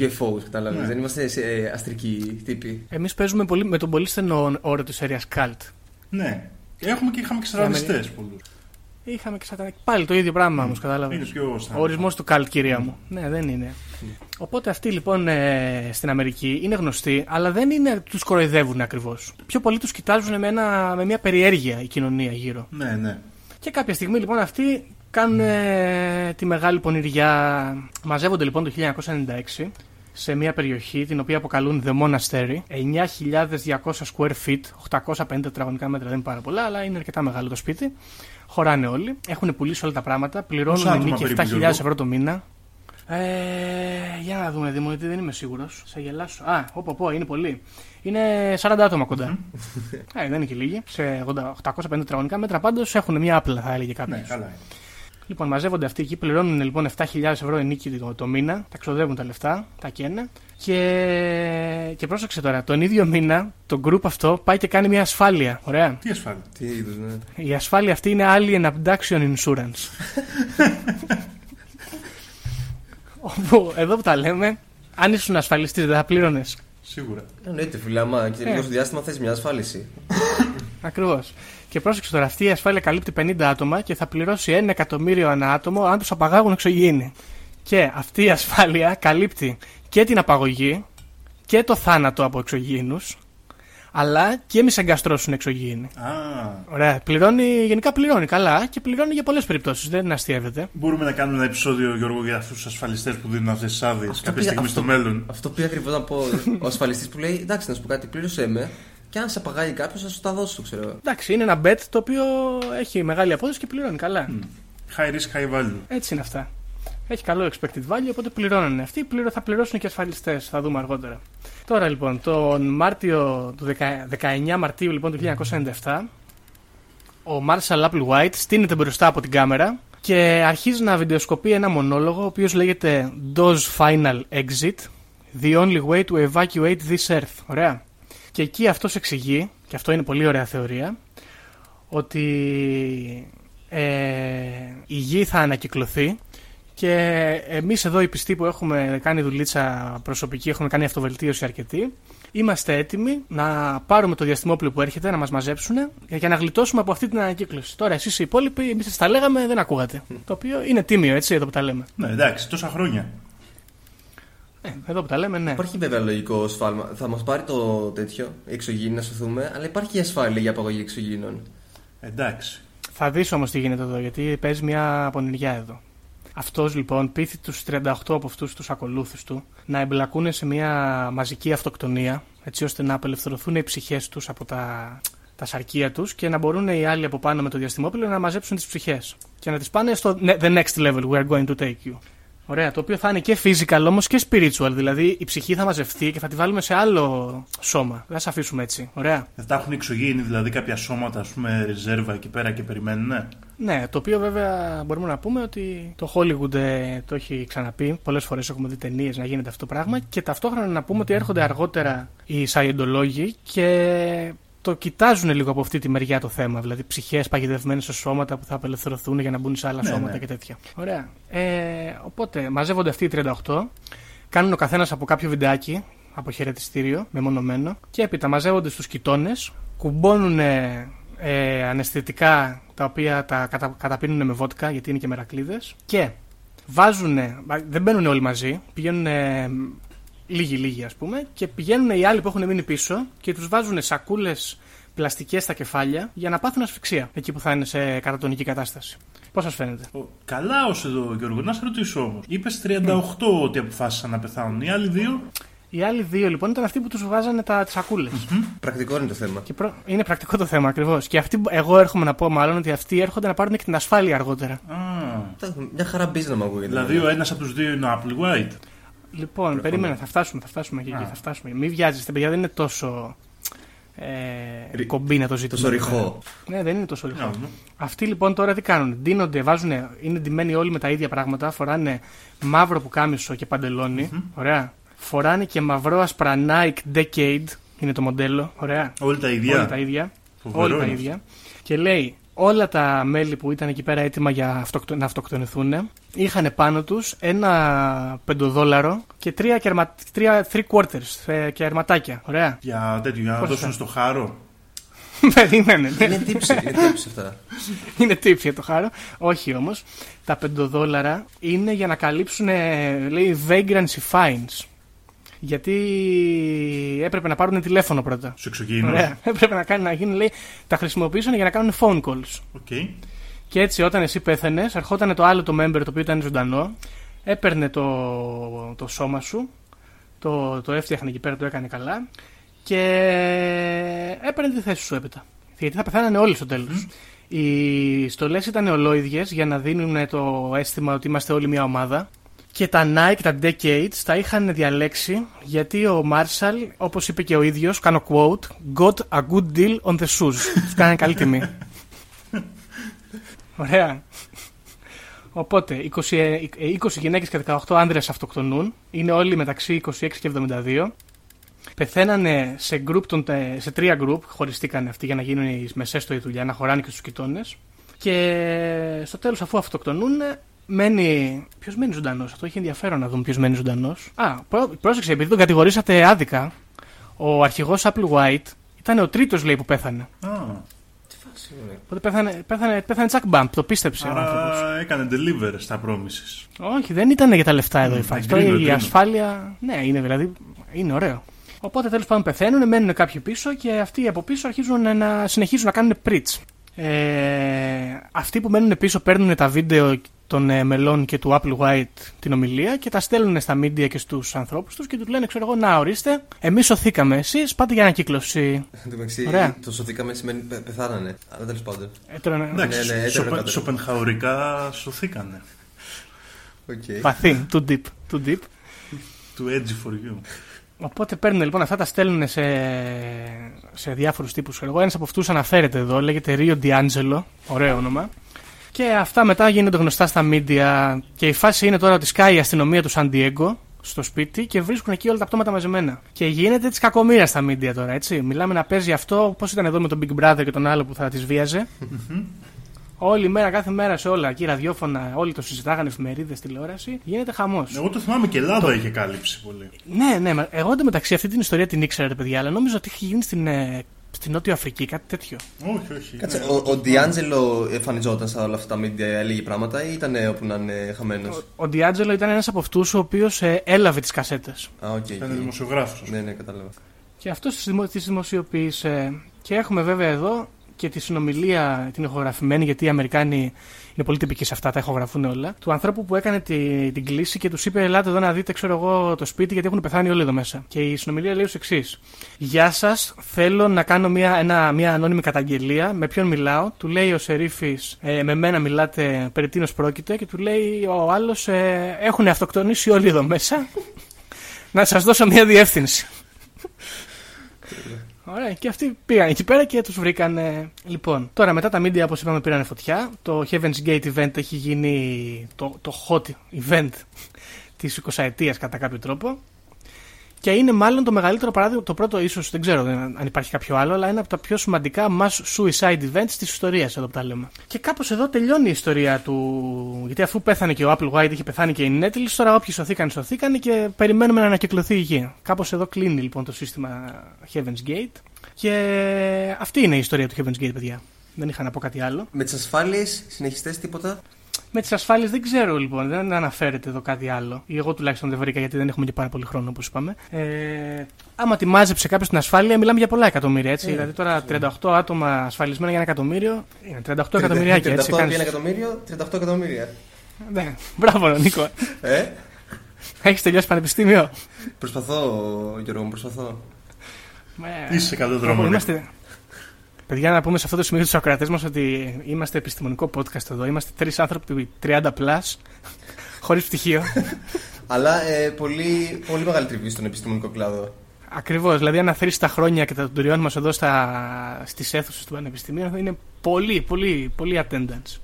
UFOs, κατάλαβες. Ναι. Δεν είμαστε σε, ε, αστρικοί τύποι. Εμείς παίζουμε πολύ, με τον πολύ στενό όρο τη αίρια Cult. Ναι. Έχουμε και είχαμε και σατανιστέ πολλούς. Είχαμε και σατανικ... Πάλι το ίδιο πράγμα όμως, κατάλαβες. Είναι πιο Ο στάνταρ. ορισμός του Cult, κυρία μου. Ναι, δεν είναι. Οπότε αυτοί λοιπόν ε, στην Αμερική είναι γνωστοί, αλλά δεν είναι τους κοροϊδεύουν ακριβώς. Πιο πολύ τους κοιτάζουν με, ένα, με μια περιέργεια η κοινωνία γύρω. Ναι, ναι. Και κάποια στιγμή λοιπόν αυτοί κάνουν ε, τη μεγάλη πονηριά. Μαζεύονται λοιπόν το 1996 σε μια περιοχή την οποία αποκαλούν The Monastery. 9.200 square feet, 850 τετραγωνικά μέτρα δεν είναι πάρα πολλά, αλλά είναι αρκετά μεγάλο το σπίτι. Χωράνε όλοι. Έχουν πουλήσει όλα τα πράγματα. Πόσα Πληρώνουν άτομα νίκη περίπου, 7.000 Γιώργο; ευρώ το μήνα. Ε, για να δούμε, Δήμο, γιατί δεν είμαι σίγουρος. Σε γελάσω. Α, πω, πω, είναι πολύ. Είναι 40 άτομα κοντά. ε, δεν είναι και λίγοι. Σε 80, 850 τετραγωνικά μέτρα πάντως έχουν μια άπλα, θα έλεγε κάποιος. Ναι, καλά είναι. Λοιπόν, μαζεύονται αυτοί εκεί, πληρώνουν λοιπόν 7.000 ευρώ η νίκη το, το μήνα, τα ξοδεύουν τα λεφτά, τα καίνε. Και, και πρόσεξε τώρα, τον ίδιο μήνα το group αυτό πάει και κάνει μια ασφάλεια. Ωραία. Τι ασφάλεια. Τι είδους, ναι. Η ασφάλεια αυτή είναι Alien Abduction Insurance. Όπου εδώ που τα λέμε, αν ήσουν ασφαλιστής, δεν θα πλήρωνες. Σίγουρα. Εννοείται, φίλε, άμα και Ε. λίγο στο διάστημα θες μια ασφάλιση. Ακριβώς. Και πρόσεξε τώρα, αυτή η ασφάλεια καλύπτει 50 άτομα και θα πληρώσει 1 εκατομμύριο ανά άτομο αν τους απαγάγουν εξωγήινοι. Και αυτή η ασφάλεια καλύπτει και την απαγωγή και το θάνατο από εξωγήινους, αλλά και μη σε εγκαστρώσουν εξωγήινοι. Α, Ωραία. Πληρώνει, γενικά πληρώνει καλά και πληρώνει για πολλές περιπτώσεις. Δεν αστείευεται. μπορούμε να κάνουμε ένα επεισόδιο, Γιώργο, για αυτούς τους ασφαλιστές που δίνουν αυτές τις άδειες Αυτό κάποια πήγα- στιγμή αυτό- στο μέλλον. Αυτό πήγα ακριβώς να πω. Ο ασφαλιστής που λέει: Εντάξει, να σου πω κάτι, πλήρωσέ με. Και αν σε απαγάγει κάποιος, θα σου τα δώσω, ξέρω εγώ. Εντάξει, είναι ένα bet το οποίο έχει μεγάλη απόδοση και πληρώνει καλά. High risk, high value. Έτσι είναι αυτά. Έχει καλό expected value, οπότε πληρώνουν. Αυτοί πληρω- θα πληρώσουν και ασφαλιστές. Θα δούμε αργότερα. Τώρα λοιπόν, τον Μάρτιο του 10 19 Μαρτίου λοιπόν του 1997, ο Marshall Applewhite στείνεται μπροστά από την κάμερα και αρχίζει να βιντεοσκοπεί ένα μονόλογο ο οποίος λέγεται Does Final Exit The Only Way to Evacuate This Earth. Ωραία. Και εκεί αυτός εξηγεί, και αυτό είναι πολύ ωραία θεωρία, ότι ε, η γη θα ανακυκλωθεί και εμείς εδώ οι πιστοί που έχουμε κάνει δουλίτσα προσωπική, έχουμε κάνει αυτοβελτίωση αρκετή, είμαστε έτοιμοι να πάρουμε το διαστημόπλαιο που έρχεται, να μας μαζέψουν για να γλιτώσουμε από αυτή την ανακύκλωση. Τώρα εσείς οι υπόλοιποι, εμείς σας τα λέγαμε, δεν ακούγατε. Το οποίο είναι τίμιο, έτσι, εδώ που τα λέμε. Ναι, εντάξει, τόσα χρόνια. Ε, εδώ που τα λέμε, ναι. Υπάρχει βέβαια λογικό σφάλμα. Θα μας πάρει το τέτοιο, η εξωγήινη να σωθούμε, αλλά υπάρχει ασφάλεια για απαγωγή εξωγήινων. Εντάξει. Θα δεις όμως τι γίνεται εδώ, γιατί παίζει μια απονηριά εδώ. Αυτός λοιπόν πείθει τους 38 από αυτούς τους ακολούθους του να εμπλακούν σε μια μαζική αυτοκτονία, έτσι ώστε να απελευθερωθούν οι ψυχές τους από τα, τα σαρκία τους και να μπορούν οι άλλοι από πάνω με το διαστημόπλαιο να μαζέψουν τις ψυχές και να τις πάνε στο ne- the next level we are going to take you. Ωραία, το οποίο θα είναι και physical όμως και spiritual. Δηλαδή η ψυχή θα μαζευτεί και θα τη βάλουμε σε άλλο σώμα. Δεν θα σε αφήσουμε έτσι. Ωραία. Δεν τα έχουν εξωγήινοι, δηλαδή κάποια σώματα, ας πούμε, ρεζέρβα εκεί πέρα και περιμένουν. Ναι. Ναι, το οποίο βέβαια μπορούμε να πούμε ότι το Hollywood ε, το έχει ξαναπεί. Πολλές φορές έχουμε δει ταινίες να γίνεται αυτό το πράγμα. Και ταυτόχρονα να πούμε ότι έρχονται αργότερα οι Σαϊεντολόγοι και το κοιτάζουν λίγο από αυτή τη μεριά το θέμα. Δηλαδή ψυχές παγιδευμένες σε σώματα που θα απελευθερωθούν για να μπουν σε άλλα Ναι, σώματα ναι. και τέτοια. Ωραία. Ε, οπότε μαζεύονται αυτοί οι 38, κάνουν ο καθένας από κάποιο βιντεάκι από χαιρετιστήριο, μεμονωμένο, και έπειτα μαζεύονται στους κοιτώνες, κουμπώνουν ε, αναισθητικά τα οποία τα κατα, καταπίνουν με βότκα γιατί είναι και μερακλείδες και βάζουν, δεν μπαίνουν όλοι μαζί, πηγαίνουν λίγοι λίγοι ας πούμε και πηγαίνουν οι άλλοι που έχουν μείνει πίσω και τους βάζουν σακούλες πλαστικές στα κεφάλια για να πάθουν ασφυξία εκεί που θα είναι σε κατατονική κατάσταση. Πώς σας φαίνεται; Ο- Καλά ως εδώ, Γιώργο. Να σε ρωτήσω όμως. Είπες 38 ότι αποφάσισαν να πεθάνουν. Οι άλλοι δύο; Οι άλλοι δύο λοιπόν ήταν αυτοί που τους βάζανε τα τις σακούλες. Πρακτικό είναι το θέμα. Και προ... είναι πρακτικό το θέμα ακριβώς. Και αυτοί, εγώ έρχομαι να πω μάλλον ότι αυτοί έρχονται να πάρουν και την ασφάλεια αργότερα. Α, Τα- Μια χαρά business μου ακούγεται. δηλαδή ο ένας από τους δύο είναι ο Applewhite. Λοιπόν, περίμενε, θα φτάσουμε, θα φτάσουμε και εκεί. Α. Θα φτάσουμε. Μην βιάζεστε, παιδιά, δεν είναι τόσο. Ε, Ρι- κομπίνα το ζήτημα. Τόσο ρηχό. Ναι, δεν είναι τόσο ρηχό. Να δούμε. Αυτοί λοιπόν τώρα τι κάνουν. Ντύνονται, βάζουν, είναι ντυμένοι όλοι με τα ίδια πράγματα. Φοράνε μαύρο πουκάμισο και παντελονι Ωραία. Φοράνε και μαυρό ασπρα Nike Decade. Είναι το μοντέλο. Ωραία. Όλοι τα ίδια. Όλα τα ίδια. Φοβερό Όλοι τα είναι ίδια. Και λέει, όλα τα μέλη που ήταν εκεί πέρα έτοιμα για αυτοκτο- να αυτοκτονηθούν είχαν πάνω τους ένα πεντοδόλαρο και τρία, κερμα... τρία three quarters ε, και αρματάκια. Ωραία. Για τέτοιο, για να Πώς δώσουν θα- στο χάρο. Περίμενε. ναι. Είναι tips, είναι tips αυτά. είναι tips για το χάρο. Όχι όμως. Τα πεντοδόλαρα είναι για να καλύψουν, ε, λέει, vagrancy fines. Γιατί έπρεπε να πάρουν τηλέφωνο πρώτα. Στους εξωγήινους. Ωραία. Έπρεπε να, κάνει, να γίνει, λέει, τα χρησιμοποιήσαν για να κάνουν phone calls. OK. Και έτσι όταν εσύ πέθανε, ερχόταν το άλλο το member το οποίο ήταν ζωντανό, έπαιρνε το, το σώμα σου, το, το έφτιαχνε εκεί πέρα, το έκανε καλά και έπαιρνε τη θέση σου έπειτα. Γιατί θα πεθάνανε όλοι στο τέλος. Οι στολές ήταν ολόιδιες για να δίνουν το αίσθημα ότι είμαστε όλοι μια ομάδα. Και τα Nike, τα Decades, τα είχαν διαλέξει γιατί ο Marshall, όπως είπε και ο ίδιος, κάνω quote, got a good deal on the shoes. Τους κάνανε καλή τιμή. Ωραία. Οπότε, 20, ε, 20 γυναίκες και 18 άνδρες αυτοκτονούν. Είναι όλοι μεταξύ 26 και 72. Πεθαίνανε σε, group των, τε- σε τρία group, χωριστήκαν αυτοί για να γίνουν οι μεσές στο η δουλειά, να χωράνε και στους κοιτώνες. Και στο τέλος αφού αυτοκτονούν, μένει. Ποιος μένει ζωντανός, αυτό έχει ενδιαφέρον να δούμε ποιος μένει ζωντανός. Α, πρό- πρόσεξε, επειδή τον κατηγορήσατε άδικα, ο αρχηγός Apple White ήταν ο τρίτος λέει που πέθανε. Α, Τι φάση είναι; Οπότε πέθανε, πέθανε, πέθανε Jack Bump, το πίστεψε ο άνθρωπος. άρα έκανε deliver στα promises. Όχι, δεν ήταν για τα λεφτά εδώ η Μμ, φάση. εγκρίνω, Τώρα η εγκρίνω. ασφάλεια. Ναι, είναι δηλαδή. Είναι ωραίο. Οπότε τέλος πάντων πεθαίνουν, μένουν κάποιοι πίσω και αυτοί από πίσω αρχίζουν να συνεχίζουν να κάνουν πριτς. Ε, αυτοί που μένουν πίσω παίρνουν τα βίντεο των ε, μελών και του Apple White την ομιλία και τα στέλνουν στα media και στους ανθρώπους τους και τους λένε ξέρω εγώ να ορίστε εμείς σωθήκαμε εσείς πάτε για ανακύκλωση Εν τω μεταξύ, Ωραία. το σωθήκαμε σημαίνει πε- πεθάνανε. Αλλά τέλος πάντων. ε, τώρα, ναι, Εντάξει, ναι, έτσι σοπε- έπρεπε. σοπενχαουρικά σωθήκανε. Οκ. βαθύ, too deep, too deep Too edgy for you. Οπότε παίρνουν λοιπόν αυτά, τα στέλνουν σε, σε διάφορους τύπους. Εγώ ένας από αυτούς αναφέρεται εδώ, λέγεται Rio D'Angelo, ωραίο όνομα. Και αυτά μετά γίνονται γνωστά στα media. Και η φάση είναι τώρα ότι σκάει η αστυνομία του San Diego στο σπίτι και βρίσκουν εκεί όλα τα πτώματα μαζεμένα. Και γίνεται της κακομοίρας στα media τώρα, έτσι. Μιλάμε να παίζει αυτό, πώς ήταν εδώ με τον Big Brother και τον άλλο που θα τις βίαζε. Όλη μέρα, κάθε μέρα σε όλα, εκεί ραδιόφωνα, όλοι το συζητάγανε, εφημερίδες, τηλεόραση. Γίνεται χαμός. Εγώ το θυμάμαι και Ελλάδα είχε κάλυψη πολύ. Ναι, ναι, μα εγώ εντωμεταξύ αυτή την ιστορία την ήξερα, ρε παιδιά, αλλά νόμιζα ότι είχε γίνει στην, ε, στην Νότιο Αφρική, κάτι τέτοιο. Όχι, όχι. Κάτσε, ναι. ο, ο D'Angelo εμφανιζόταν σε όλα αυτά τα media, έλεγε πράγματα ή ήταν όπου να είναι χαμένος; Ο Ντιάτζελο ήταν ένας από αυτούς ο οποίος έλαβε τις κασέτες. Α, οκ. Ήταν οκ. δημοσιογράφος. Ναι, ναι, κατάλαβα. Και αυτός τις δημοσιοποίησε. Και έχουμε βέβαια εδώ και τη συνομιλία την ηχογραφημένη, γιατί οι Αμερικάνοι είναι πολύ τυπικοί σε αυτά, τα ηχογραφούν όλα. Του ανθρώπου που έκανε τη, την κλίση και τους είπε: Ελάτε εδώ να δείτε, ξέρω εγώ, το σπίτι, γιατί έχουν πεθάνει όλοι εδώ μέσα. Και η συνομιλία λέει ως εξής: Γεια σας, θέλω να κάνω μια, ένα, μια ανώνυμη καταγγελία. Με ποιον μιλάω; Του λέει ο Σερίφης: ε, Με μένα μιλάτε, περί τίνος πρόκειται. Και του λέει ο άλλος: ε, Έχουν αυτοκτονήσει όλοι εδώ μέσα. να σας δώσω μια διεύθυνση. Ωραία, και αυτοί πήγαν εκεί πέρα και τους βρήκαν. ε, Λοιπόν, τώρα μετά τα media, όπως είπαμε, πήραν φωτιά. Το Heaven's Gate event έχει γίνει το, το hot event της 20 ετία κατά κάποιο τρόπο. Και είναι μάλλον το μεγαλύτερο παράδειγμα, το πρώτο ίσως, δεν ξέρω αν υπάρχει κάποιο άλλο, αλλά είναι από τα πιο σημαντικά mass suicide events της ιστορίας εδώ που τα λέμε. Και κάπως εδώ τελειώνει η ιστορία του. Γιατί αφού πέθανε και ο Apple White, είχε πεθάνει και η Netflix, τώρα όποιοι σωθήκαν, σωθήκαν και περιμένουμε να ανακυκλωθεί η γη. Κάπως εδώ κλείνει λοιπόν το σύστημα Heaven's Gate. Και αυτή είναι η ιστορία του Heaven's Gate, παιδιά. Δεν είχα να πω κάτι άλλο. Με τις ασφάλειες, συνεχιστές τίποτα; Με τις ασφάλειες δεν ξέρω λοιπόν, δεν αναφέρεται εδώ κάτι άλλο. Ή εγώ τουλάχιστον δεν βρήκα γιατί δεν έχουμε και πάρα πολύ χρόνο όπως είπαμε. Ε, άμα τη μάζεψε κάποιος την ασφάλεια, μιλάμε για πολλά εκατομμύρια έτσι. Ε, δηλαδή τώρα 38 άτομα ασφαλισμένα για ένα εκατομμύριο. Είναι 38 εκατομμυριάκια 38 έτσι. επί κάνεις- ένα εκατομμύριο, 38 εκατομμύρια. Ναι, μπράβο Νίκο. Ε, Έχεις τελειώσει πανεπιστήμιο; προσπαθώ, Γιώργο μου, προσπαθώ. Ε, Είσαι σε καλό δρόμο. Είμαστε... Παιδιά, να πούμε σε αυτό το σημείο στους ακροατές μας ότι είμαστε επιστημονικό podcast εδώ. Είμαστε τρεις άνθρωποι 30 plus, χωρίς πτυχίο. Αλλά ε, πολύ, πολύ μεγάλη τριβή στον επιστημονικό κλάδο. Ακριβώς. Δηλαδή, αν αθροίσει τα χρόνια και τα τουριών μας εδώ στις αίθουσες του Πανεπιστημίου, θα είναι πολύ, πολύ, πολύ attendance.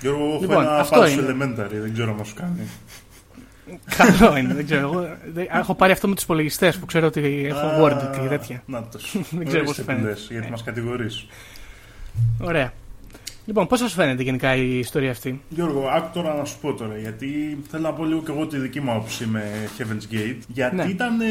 Γιώργο, εγώ έχω Λοιπόν, ένα αυτό πάω στο είναι. elementary, δεν ξέρω αν σου κάνει. Καλό είναι, δεν ξέρω. Εγώ δεν- έχω πάρει αυτό με τους υπολογιστές που ξέρω ότι έχω Α, Word και τέτοια. Να το. Δεν ξέρω πώς φαίνεται. Γιατί Ε. μας κατηγορείς. Ωραία. Λοιπόν, πώς σας φαίνεται γενικά η ιστορία αυτή; Γιώργο, άκου τώρα να σου πω τώρα, γιατί θέλω να πω λίγο και εγώ τη δική μου άποψη με Heaven's Gate. Γιατί Ναι. ήταν ε,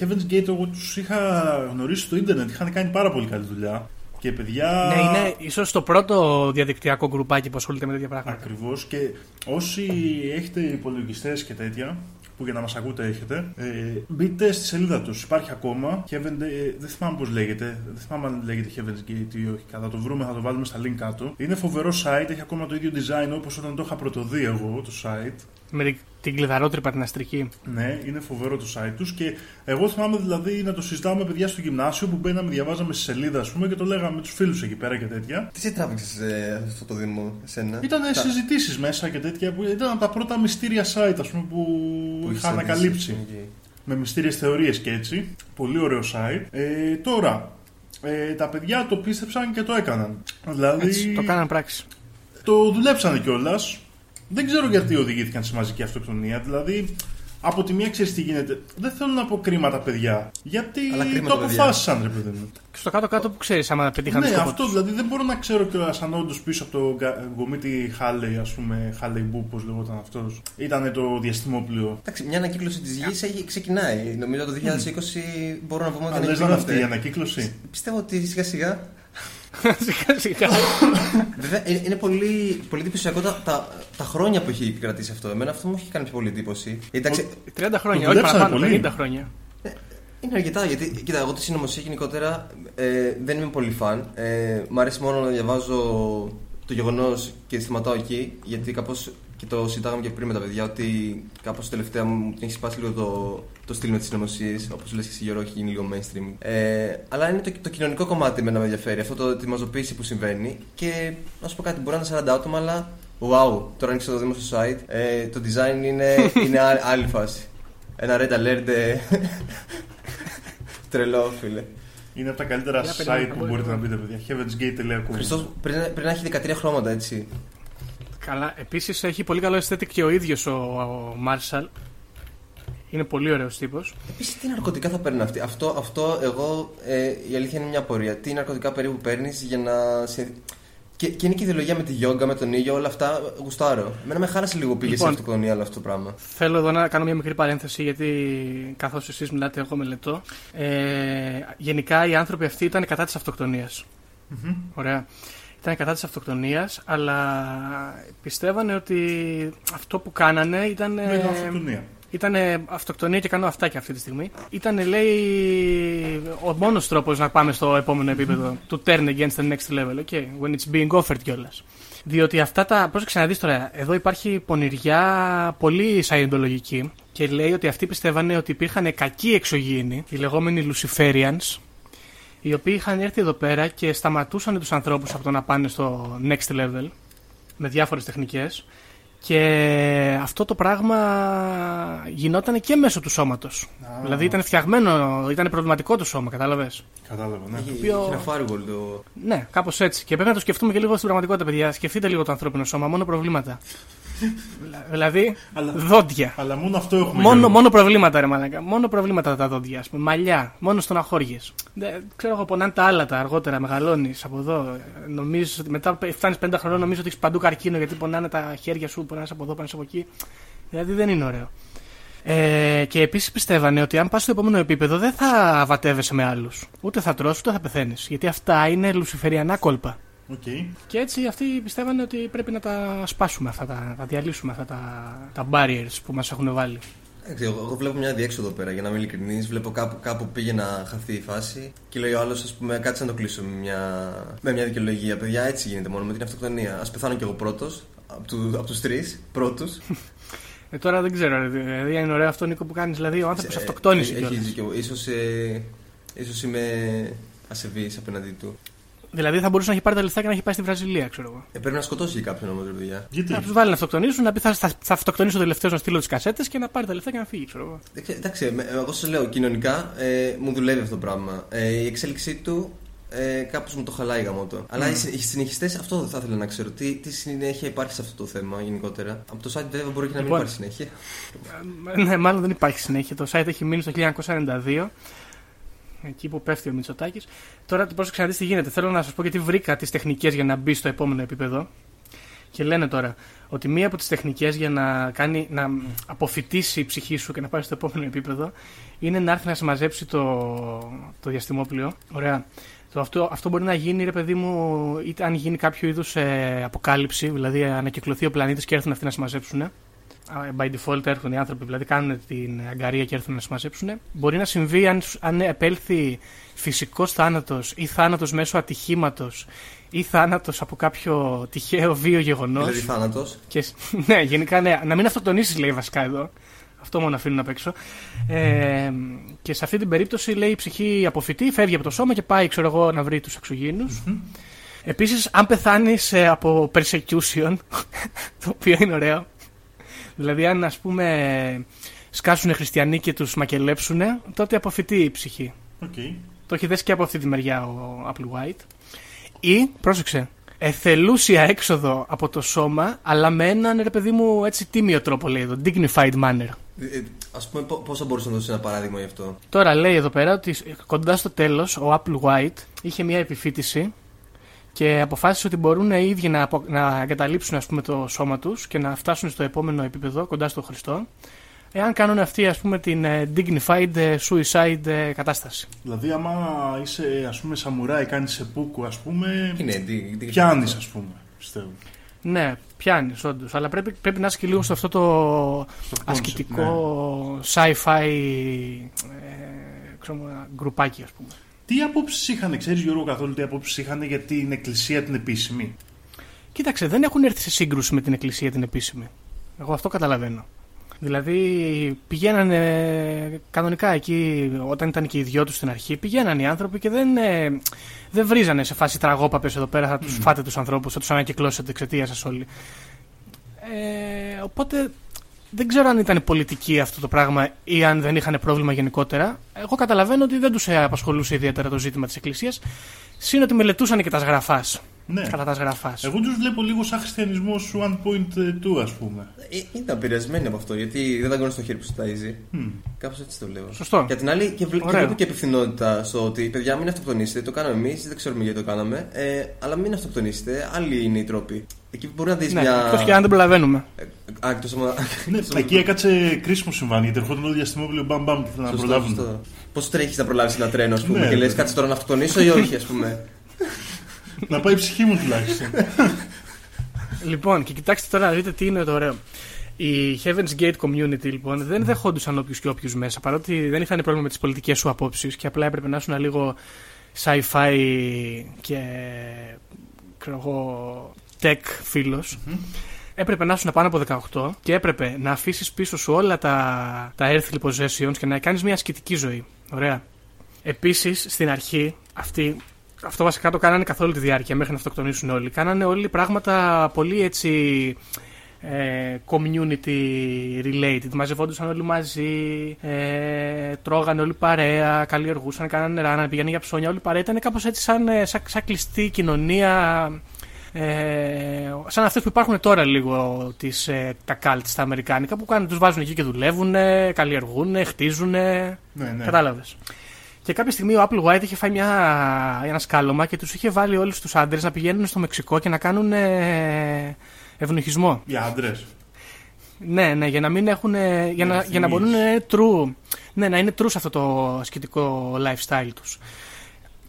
Heaven's Gate, εγώ τους είχα γνωρίσει στο ίντερνετ, είχαν κάνει πάρα πολύ καλή δουλειά. Και παιδιά. Ναι, είναι ίσως το πρώτο διαδικτυακό γκρουπάκι που ασχολείται με τέτοια πράγματα. Ακριβώς και όσοι έχετε υπολογιστές και τέτοια, που για να μας ακούτε έχετε, ε, μπείτε στη σελίδα τους. Υπάρχει ακόμα. Heaven, ε, δεν θυμάμαι πώς λέγεται. Δεν θυμάμαι αν λέγεται Heaven's Gate ή όχι. Θα το βρούμε, θα το βάλουμε στα link κάτω. Είναι φοβερό site, έχει ακόμα το ίδιο design όπως όταν το είχα πρωτοδεί εγώ το site. Με την- την κλειδαρότρυπα την αστρική. Ναι, είναι φοβερό το site τους και εγώ θυμάμαι δηλαδή να το συζητάμε με παιδιά στο γυμνάσιο που μπαίναμε, διαβάζαμε στη σελίδα ας πούμε και το λέγαμε με τους φίλους εκεί πέρα και τέτοια. Τι σε τράβηξε ε, αυτό το, Δήμο, εσένα; Ήταν Τα- συζητήσεις μέσα και τέτοια που ήταν από τα πρώτα μυστήρια site ας πούμε, που, που είχα είχες ανακαλύψει. δει. Οκ. Με μυστήριες θεωρίες και έτσι. Πολύ ωραίο site. Ε, τώρα, ε, τα παιδιά το πίστεψαν και το έκαναν. Δηλαδή, Έτσι, το κάναν πράξη. το δουλέψανε κιόλας. Δεν ξέρω γιατί οδηγήθηκαν σε μαζική αυτοκτονία. Δηλαδή, από τη μία ξέρεις τι γίνεται. Δεν θέλω να πω κρίματα, παιδιά. Γιατί Αλλά κρίματα, το παιδιά. αποφάσισαν, ρε παιδί μου. Και στο κάτω-κάτω που ξέρεις, άμα πετύχαν Ναι, το σκοπό αυτό τους. δηλαδή δεν μπορώ να ξέρω κιόλας αν όντως πίσω από το γκα- γκομίτι Χάλεϊ, ας πούμε, Χάλεϊ Μπού, πώς λεγόταν αυτός. Ήταν το διαστημόπλιο. Εντάξει, μια ανακύκλωση της γης ξεκινάει. Νομίζω το 2020 μπορούμε να πούμε ότι Αλλά είναι δεν είναι αυτή η γινόταν. ανακύκλωση. Πιστεύω ότι σιγά σιγά. σιγά σιγά. Βέβαια είναι είναι πολύ, πολύ εντυπωσιακό τα, τα, τα χρόνια που έχει επικρατήσει αυτό. Εμένα αυτό μου έχει κάνει πιο πολύ εντύπωση. Εντάξει, 30 χρόνια, Το όχι δουλέψανε παραπάνω, πολύ. 50 χρόνια. Είναι αρκετά γιατί, κοίτα, εγώ τη συνωμοσία γενικότερα ε, δεν είμαι πολύ φαν. Ε, μ' αρέσει μόνο να διαβάζω το γεγονός και σταματάω εκεί, γιατί κάπως και το συζητάγαμε και πριν με τα παιδιά, ότι κάπως τελευταία μου την έχει σπάσει λίγο το, το στυλ με τις συνωμοσίες. Όπως λες και εσύ, Γιώργο, έχει γίνει λίγο mainstream. Ε, αλλά είναι το, το κοινωνικό κομμάτι με να με ενδιαφέρει, αυτό το, τη μαζοποίηση που συμβαίνει. Και να σου πω κάτι, μπορεί να είναι 40 άτομα, αλλά wow, τώρα ανοίξα το δήμο στο site. Ε, το design είναι, είναι α- άλλη φάση. Ένα red alert. ε, Τρελό, φίλε. Είναι από τα καλύτερα Για περιμένω, site που μπορεί μπορείτε να- να μπείτε, παιδιά. Heavensgate.com. Χριστός, πριν, πριν να έχει 13 χρώματα, έτσι. Καλά, επίσης έχει πολύ καλό aesthetic και ο ίδιος ο, ο Marshall. Είναι πολύ ωραίος τύπος. Επίσης, τι ναρκωτικά θα παίρνει αυτή; Αυτό, αυτό εγώ, ε, η αλήθεια είναι μια απορία. Τι ναρκωτικά περίπου παίρνεις για να. Σε... Και, και είναι και η ιδεολογία με τη γιόγκα, με τον ήλιο, όλα αυτά γουστάρω. Εμένα με χάλασε λίγο πήγε Λοιπόν. σε αυτοκτονία όλο αυτό το πράγμα. Θέλω εδώ να κάνω μια μικρή παρένθεση γιατί καθώς εσείς μιλάτε, εγώ μελετώ. Ε, γενικά οι άνθρωποι αυτοί ήταν κατά της αυτοκτονίας. Ωραία. Ήταν κατά τη αυτοκτονίας, αλλά πιστεύανε ότι αυτό που κάνανε ήταν. Με την αυτοκτονία. Ήταν αυτοκτονία και κάνω αυτά και αυτή τη στιγμή. Ήταν, λέει, ο μόνος τρόπος να πάμε στο επόμενο επίπεδο του turn against the next level. Okay, when it's being offered κιόλας. Διότι αυτά τα. Πρόσεξε να δεις τώρα, εδώ υπάρχει πονηριά πολύ σαϊντολογική και λέει ότι αυτοί πιστεύανε ότι υπήρχαν κακοί εξωγήινοι, οι λεγόμενοι Luciferians, οι οποίοι είχαν έρθει εδώ πέρα και σταματούσαν τους ανθρώπους από το να πάνε στο next level με διάφορες τεχνικές και αυτό το πράγμα γινόταν και μέσω του σώματος. Δηλαδή ήταν φτιαγμένο, ήταν προβληματικό το σώμα, κατάλαβες; Κατάλαβα, ναι. Έχει, οποίο- έχει ένα firewall το. Ναι, κάπως έτσι. Και πρέπει να το σκεφτούμε και λίγο στην πραγματικότητα, παιδιά. Σκεφτείτε λίγο το ανθρώπινο σώμα, μόνο προβλήματα. Δηλα- δηλαδή, Αλλά- δόντια. Αλλά μόνο αυτό έχουμε. Μόνο, Γιώργο. μόνο προβλήματα, ρε μαλάκα. Μόνο προβλήματα τα δόντια, ας πούμε. Μαλλιά, μόνο στεναχώριες. Ξέρω εγώ, πονάνε τα άλατα αργότερα, μεγαλώνεις από εδώ. Νομίζεις, ότι μετά φτάνεις 50 χρονών, νομίζω ότι έχεις παντού καρκίνο γιατί πονάνε τα χέρια σου, πονάνε από εδώ, πονάνε από εκεί. Δηλαδή δεν είναι ωραίο. Ε, και επίσης πιστεύανε ότι αν πας στο επόμενο επίπεδο δεν θα βατεύεσαι με άλλους. Ούτε θα τρως, ούτε θα πεθαίνεις. Γιατί αυτά είναι λουσιφεριανά κόλπα. Οκ. Και έτσι αυτοί πιστεύανε ότι πρέπει να τα σπάσουμε αυτά, τα, να τα διαλύσουμε αυτά τα, τα barriers που μας έχουν βάλει. Εντάξει, εγώ, εγώ βλέπω μια διέξοδο πέρα για να είμαι ειλικρινής. Βλέπω κάπου, κάπου πήγε να χαθεί η φάση και λέει ο άλλος, ας πούμε, κάτσε να το κλείσω με μια, με μια δικαιολογία. Παιδιά, έτσι γίνεται μόνο με την αυτοκτονία. Ας πεθάνω κι εγώ πρώτος, από, του, από τους τρεις πρώτους. Ε, τώρα δεν ξέρω, ρε, δηλαδή είναι ωραίο αυτό Νίκο που κάνεις, δηλαδή ο άνθρωπος αυτοκτόνησε Ε, Έχει κιόλας. δίκιο. Ίσως, ε, ίσως είμαι ασεβής απέναντί του. Δηλαδή θα μπορούσε να έχει πάρει τα λεφτά και να έχει πάει στη Βραζιλία, ξέρω εγώ. Ε, πρέπει να σκοτώσει και κάποιον όμως, ρε παιδιά. Γιατί; Να τους βάλει να αυτοκτονήσουν, να πει θα, θα, θα αυτοκτονήσω τελευταίο να στείλω τις κασέτες και να πάρει τα λεφτά και να φύγει, ξέρω εγώ. Εντάξει, Εντάξει, με- εγώ σας λέω, κοινωνικά ε, μου δουλεύει αυτό το πράγμα. Ε, η εξέλιξή του ε, κάπως μου το χαλάει γαμότο. Αλλά οι, συ- οι συνεχιστές, αυτό θα ήθελα να ξέρω. Τι, τι συνέχεια υπάρχει σε αυτό το θέμα γενικότερα. Από το site βέβαια μπορεί και να μην Λοιπόν. υπάρχει συνέχεια. Ε, ναι, μάλλον δεν υπάρχει συνέχεια. Το site έχει μείνει στο 1992. Εκεί που πέφτει ο Μητσοτάκης. Τώρα πρόσεξε να δεις τι γίνεται. Θέλω να σας πω γιατί βρήκα τις τεχνικές για να μπει στο επόμενο επίπεδο. Και λένε τώρα ότι μία από τις τεχνικές για να, κάνει, να αποφυτίσει η ψυχή σου και να πάει στο επόμενο επίπεδο είναι να έρθει να σε μαζέψει το, το διαστημόπλιο. Ωραία. Το αυτό, αυτό μπορεί να γίνει, ρε παιδί μου, είτε αν γίνει κάποιο είδους αποκάλυψη, δηλαδή ανακυκλωθεί ο πλανήτης και έρθουν αυτοί να σε μαζέψουν. Α, By default έρχονται οι άνθρωποι, δηλαδή κάνουν την αγκαρία και έρθουν να σε μαζέψουν. Μπορεί να συμβεί αν, σου- αν επέλθει φυσικός θάνατος ή θάνατος μέσω ατυχήματος ή θάνατος από κάποιο τυχαίο βίο γεγονός. Δηλαδή θάνατος. Και, ναι, γενικά ναι. Να μην αυτοκτονήσει, λέει βασικά εδώ. Αυτό μόνο αφήνουν απ' έξω. Ε, και σε αυτή την περίπτωση, λέει η ψυχή αποφυτεί, φεύγει από το σώμα και πάει, ξέρω εγώ, να βρει τους εξωγήνου. Επίσης, αν πεθάνεις από persecution, το οποίο είναι ωραίο. Δηλαδή, αν ας πούμε σκάσουν χριστιανοί και τους μακελέψουν, τότε αποφοιτεί η ψυχή. Οκ. Το έχεις δέσει και από αυτή τη μεριά ο Applewhite. Ή, πρόσεξε, εθελούσια έξοδο από το σώμα, αλλά με έναν ρε παιδί μου έτσι τίμιο τρόπο λέει εδώ. Dignified manner. Ε, Ας πούμε, πώς θα μπορούσε να δώσει ένα παράδειγμα γι' αυτό; Τώρα λέει εδώ πέρα ότι κοντά στο τέλος ο Applewhite είχε μια επιφοίτηση και αποφάσισε ότι μπορούν οι ίδιοι να, απο- να εγκαταλείψουν ας πούμε, το σώμα τους και να φτάσουν στο επόμενο επίπεδο κοντά στο Χριστό εάν κάνουν αυτή ας πούμε, την ε, dignified ε, suicide ε, κατάσταση. Δηλαδή, άμα είσαι ας πούμε σαμουράι, κάνεις σε πούκου, ας πούμε. Είναι, τι- τι- Πιάνεις, ας πούμε. Πιστεύω. Ναι, πιάνεις όντως. Αλλά πρέπει, πρέπει να είσαι και λίγο σε αυτό το Στο concept, ασκητικό sci-fi ε, ξέρω, γκρουπάκι, ας πούμε. Τι απόψεις είχαν, ξέρεις Γιώργο, καθόλου τι απόψεις είχαν για την εκκλησία την επίσημη; Κοίταξε, δεν έχουν έρθει σε σύγκρουση με την εκκλησία την επίσημη. Εγώ αυτό καταλαβαίνω. Δηλαδή πηγαίνανε κανονικά εκεί, όταν ήταν και οι δυο τους στην αρχή, πηγαίνανε οι άνθρωποι και δεν, ε, δεν βρίζανε σε φάση τραγόπαπες εδώ πέρα, θα τους φάτε τους ανθρώπους, θα τους ανακυκλώσετε εξαιτίας σας όλοι. Ε, οπότε δεν ξέρω αν ήταν πολιτική αυτό το πράγμα ή αν δεν είχαν πρόβλημα γενικότερα. Εγώ καταλαβαίνω ότι δεν τους απασχολούσε ιδιαίτερα το ζήτημα της Εκκλησίας. Συν ότι μελετούσαν και τα σγραφάς. Ναι. Κατά τα σγραφάς. Εγώ τους βλέπω λίγο σαν χριστιανισμό 1.2, ας πούμε. Ε, Ήταν επηρεασμένοι από αυτό, γιατί δεν δαγκώνει στο χέρι που σου ταζει. Μμ. Κάπως έτσι το λέω. Σωστό. Και απ' την άλλη, και, βλέ- και Ωραίο. βλέπω και επιθυνότητα στο ότι παιδιά μην αυτοκτονήσετε. Το κάναμε εμείς, δεν ξέρουμε γιατί το κάναμε. Ε, αλλά μην αυτοκτονήσετε. Άλλοι είναι οι τρόποι. Εκεί μπορεί να δεις Ναι, μια. εκτός και αν δεν προλαβαίνουμε. Ε, Α, εκτός άμα- Ναι, εκεί έκατσε κρίσιμο συμβάν γιατί ερχόταν όλο διαστημόπλαιο μπαμ μπαμ και θέλουν να Σωστό, προλάβουν. σωστό. Πώς τρέχεις να προλάβεις ένα τρένο, ας πούμε, Ναι, και λες ναι. κάτσε τώρα να αυτοκτονήσω ή όχι, ας πούμε. Να πάει η ψυχή μου τουλάχιστον. Λοιπόν, και κοιτάξτε τώρα να δείτε τι είναι το ωραίο. Οι Heaven's Gate Community λοιπόν δεν δεχόντουσαν όποιους και όποιους μέσα παρότι δεν είχαν πρόβλημα με τις πολιτικές σου απόψεις και απλά έπρεπε να ήσουν λίγο sci-fi και ξέρω εγώ tech φιλος Έπρεπε να ήσουν πάνω από 18 και έπρεπε να αφήσεις πίσω σου όλα τα, τα earthly possessions και να κάνεις μια ασκητική ζωή. Ωραία. Επίσης, στην αρχή, αυτοί, αυτό βασικά το κάνανε καθ' όλη τη διάρκεια μέχρι να αυτοκτονήσουν όλοι. Κάνανε όλοι πράγματα πολύ έτσι ε, community related. Μαζευόντουσαν όλοι μαζί, ε, τρώγανε όλοι παρέα, καλλιεργούσαν, κάνανε νερά, πηγαίνανε για ψώνια. Όλοι παρέα ήταν κάπως έτσι σαν, ε, σαν, σαν κλειστή κοινωνία. Ε, σαν αυτές που υπάρχουν τώρα λίγο τις, ε, τα cult στα αμερικάνικα που κάνουν, τους βάζουν εκεί και δουλεύουν, καλλιεργούν, χτίζουν. ναι, ναι. Κατάλαβες. Και κάποια στιγμή ο Apple White είχε φάει μια, ένα σκάλωμα και τους είχε βάλει όλους τους άντρες να πηγαίνουν στο Μεξικό και να κάνουν ε, ευνοχισμό. Οι άντρες. Ναι, ναι, για να μην έχουν. ε, Για να, Να για να μπορούν να θυμίσεις. είναι true. Ναι, να είναι true σε αυτό το ασκητικό lifestyle τους.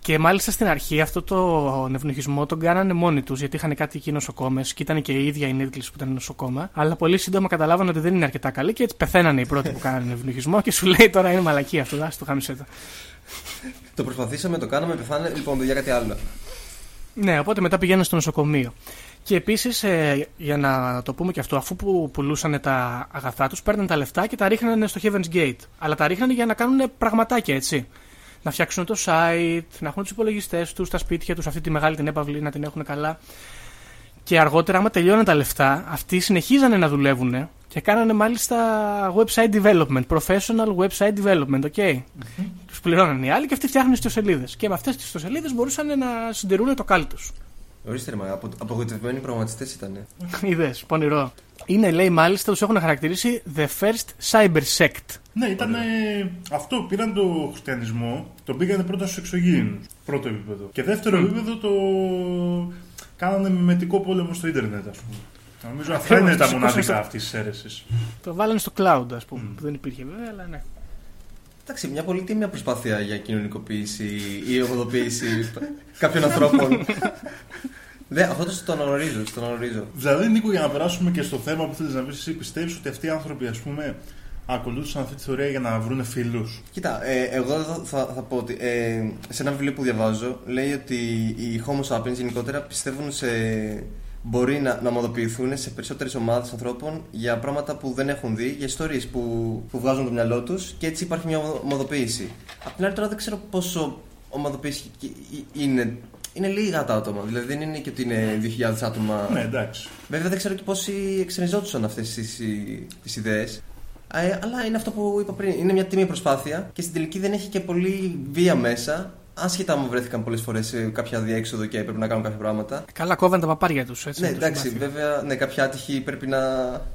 Και μάλιστα στην αρχή αυτό το ευνοχισμό τον κάνανε μόνοι τους, γιατί είχαν κάτι εκεί νοσοκόμες και ήταν και η ίδια η Νίτλη που ήταν νοσοκόμα. Αλλά πολύ σύντομα καταλάβανε ότι δεν είναι αρκετά καλή και έτσι πεθαίνανε οι πρώτοι που κάνανε ευνοχισμό και σου λέει τώρα είναι μαλακή αυτό, ας το χάμισε το. το προσπαθήσαμε, το κάναμε, πεθάνε. Λοιπόν, παιδιά, κάτι άλλο. Ναι, οπότε μετά πηγαίνουν στο νοσοκομείο. Και επίσης, για να το πούμε και αυτό, αφού που πουλούσαν τα αγαθά τους, παίρναν τα λεφτά και τα ρίχνανε στο Heaven's Gate. Αλλά τα ρίχνανε για να κάνουν πραγματάκια, έτσι. Να φτιάξουν το site, να έχουν τους υπολογιστές τους, τα σπίτια τους, αυτή τη μεγάλη την έπαυλη να την έχουν καλά. Και αργότερα, άμα τελειώναν τα λεφτά, αυτοί συνεχίζανε να δουλεύουν και κάνανε μάλιστα website development, professional website development, ok. Τους πληρώνανε οι άλλοι και αυτοί φτιάχνουν ιστοσελίδες. Και με αυτές τις ιστοσελίδες μπορούσαν να συντηρούν το κάλ του. Ορίστε, ρε, μα, απο, απογοητευμένοι προγραμματιστέ ήταν. Είδες, πονηρό. Είναι, λέει, μάλιστα, τους έχουν χαρακτηρίσει The First Cyber Sect. Ναι, ήταν αυτό. Πήραν το χριστιανισμό, τον πήγανε πρώτα στους εξωγήινους. Πρώτο επίπεδο. Και δεύτερο επίπεδο το κάνανε μιμετικό πόλεμο στο ίντερνετ, ας πούμε. Νομίζω αυτά είναι τα Σηκώσαν μοναδικά στο- αυτής της αίρεσης. Το βάλανε στο cloud, ας πούμε, που δεν υπήρχε βέβαια, αλλά ναι. Εντάξει, μια πολύ τίμια προσπάθεια για κοινωνικοποίηση ή οδοποίηση κάποιων ανθρώπων. Δε, αυτό το, το αναγνωρίζω, το αναγνωρίζω. Δηλαδή, Νίκο, για να περάσουμε και στο θέμα που θέλεις να πεις, εσύ πιστεύεις ότι αυτοί οι άνθρωποι, ας πούμε, ακολούθησαν αυτή τη θεωρία για να βρουν φίλους; Κοίτα, ε, εγώ εδώ θα, θα πω ότι ε, σε ένα βιβλίο που διαβάζω λέει ότι οι Homo sapiens γενικότερα πιστεύουν σε. μπορεί να, να ομοδοποιηθούν σε περισσότερες ομάδες ανθρώπων για πράγματα που δεν έχουν δει, για ιστορίες που, που βγάζουν το μυαλό τους και έτσι υπάρχει μια ομοδοποίηση. Απ' την άλλη, τώρα δεν ξέρω πόσο ομαδοποίηση είναι. Είναι λίγα τα άτομα, δηλαδή δεν είναι και ότι είναι 2.000 άτομα. Ναι, εντάξει. Βέβαια δεν ξέρω και πόσοι εξενιζόντουσαν αυτές τις ιδέες. Ε, αλλά είναι αυτό που είπα πριν. Είναι μια τίμια προσπάθεια και στην τελική δεν έχει και πολύ βία μέσα. άσχετα μου βρέθηκαν πολλές φορές σε κάποια διέξοδο και έπρεπε να κάνουν κάποια πράγματα. Καλά κόβαν τα παπάρια τους. Έτσι, Ναι, με το εντάξει, συμπάθειο. βέβαια, ναι, κάποια άτυχοι πρέπει να,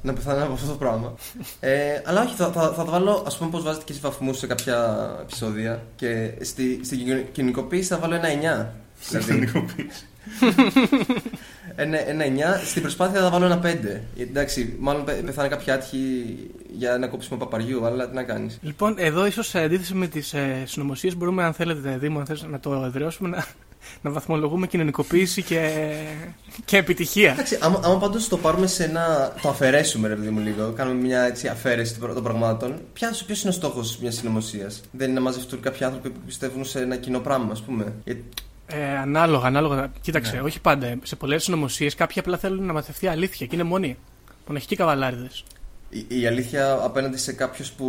να πεθάνουν από αυτό το πράγμα. ε, αλλά όχι, θα, θα, θα το βάλω, ας πούμε, πώς βάζετε και εσεί βαθμού σε κάποια επεισόδια. Και στη, στην κοινωνικο- κοινωνικοποίηση θα βάλω ένα 9. Στην Δηλαδή, κοινωνικοποίηση. ένα, ένα 9. Στην προσπάθεια θα βάλω ένα 5. Γιατί, εντάξει, μάλλον πε- πεθάνε κάποια άτυχοι για ένα κόψιμο παπαριού, αλλά τι να κάνεις. Λοιπόν, εδώ ίσως σε αντίθεση με τις ε, συνωμοσίες μπορούμε, αν θέλετε, Δήμο, αν θες, να το εδραιώσουμε, να, να βαθμολογούμε κοινωνικοποίηση και, και επιτυχία. Εντάξει, άμα, άμα πάντως το πάρουμε σε ένα. το αφαιρέσουμε, ρε παιδί μου, λίγο, κάνουμε μια έτσι, αφαίρεση των των πραγμάτων, ποιο είναι ο στόχος μιας συνωμοσίας; Δεν είναι να μαζευτούν κάποιοι άνθρωποι που πιστεύουν σε ένα κοινό πράγμα, ας πούμε. Γιατί Ε, ανάλογα, ανάλογα. Κοίταξε, Ναι. όχι πάντα. Σε πολλές συνωμοσίες κάποιοι απλά θέλουν να μαθευτεί αλήθεια και είναι μόνοι. Μοναχικοί καβαλάριδες. η, η αλήθεια απέναντι σε κάποιους που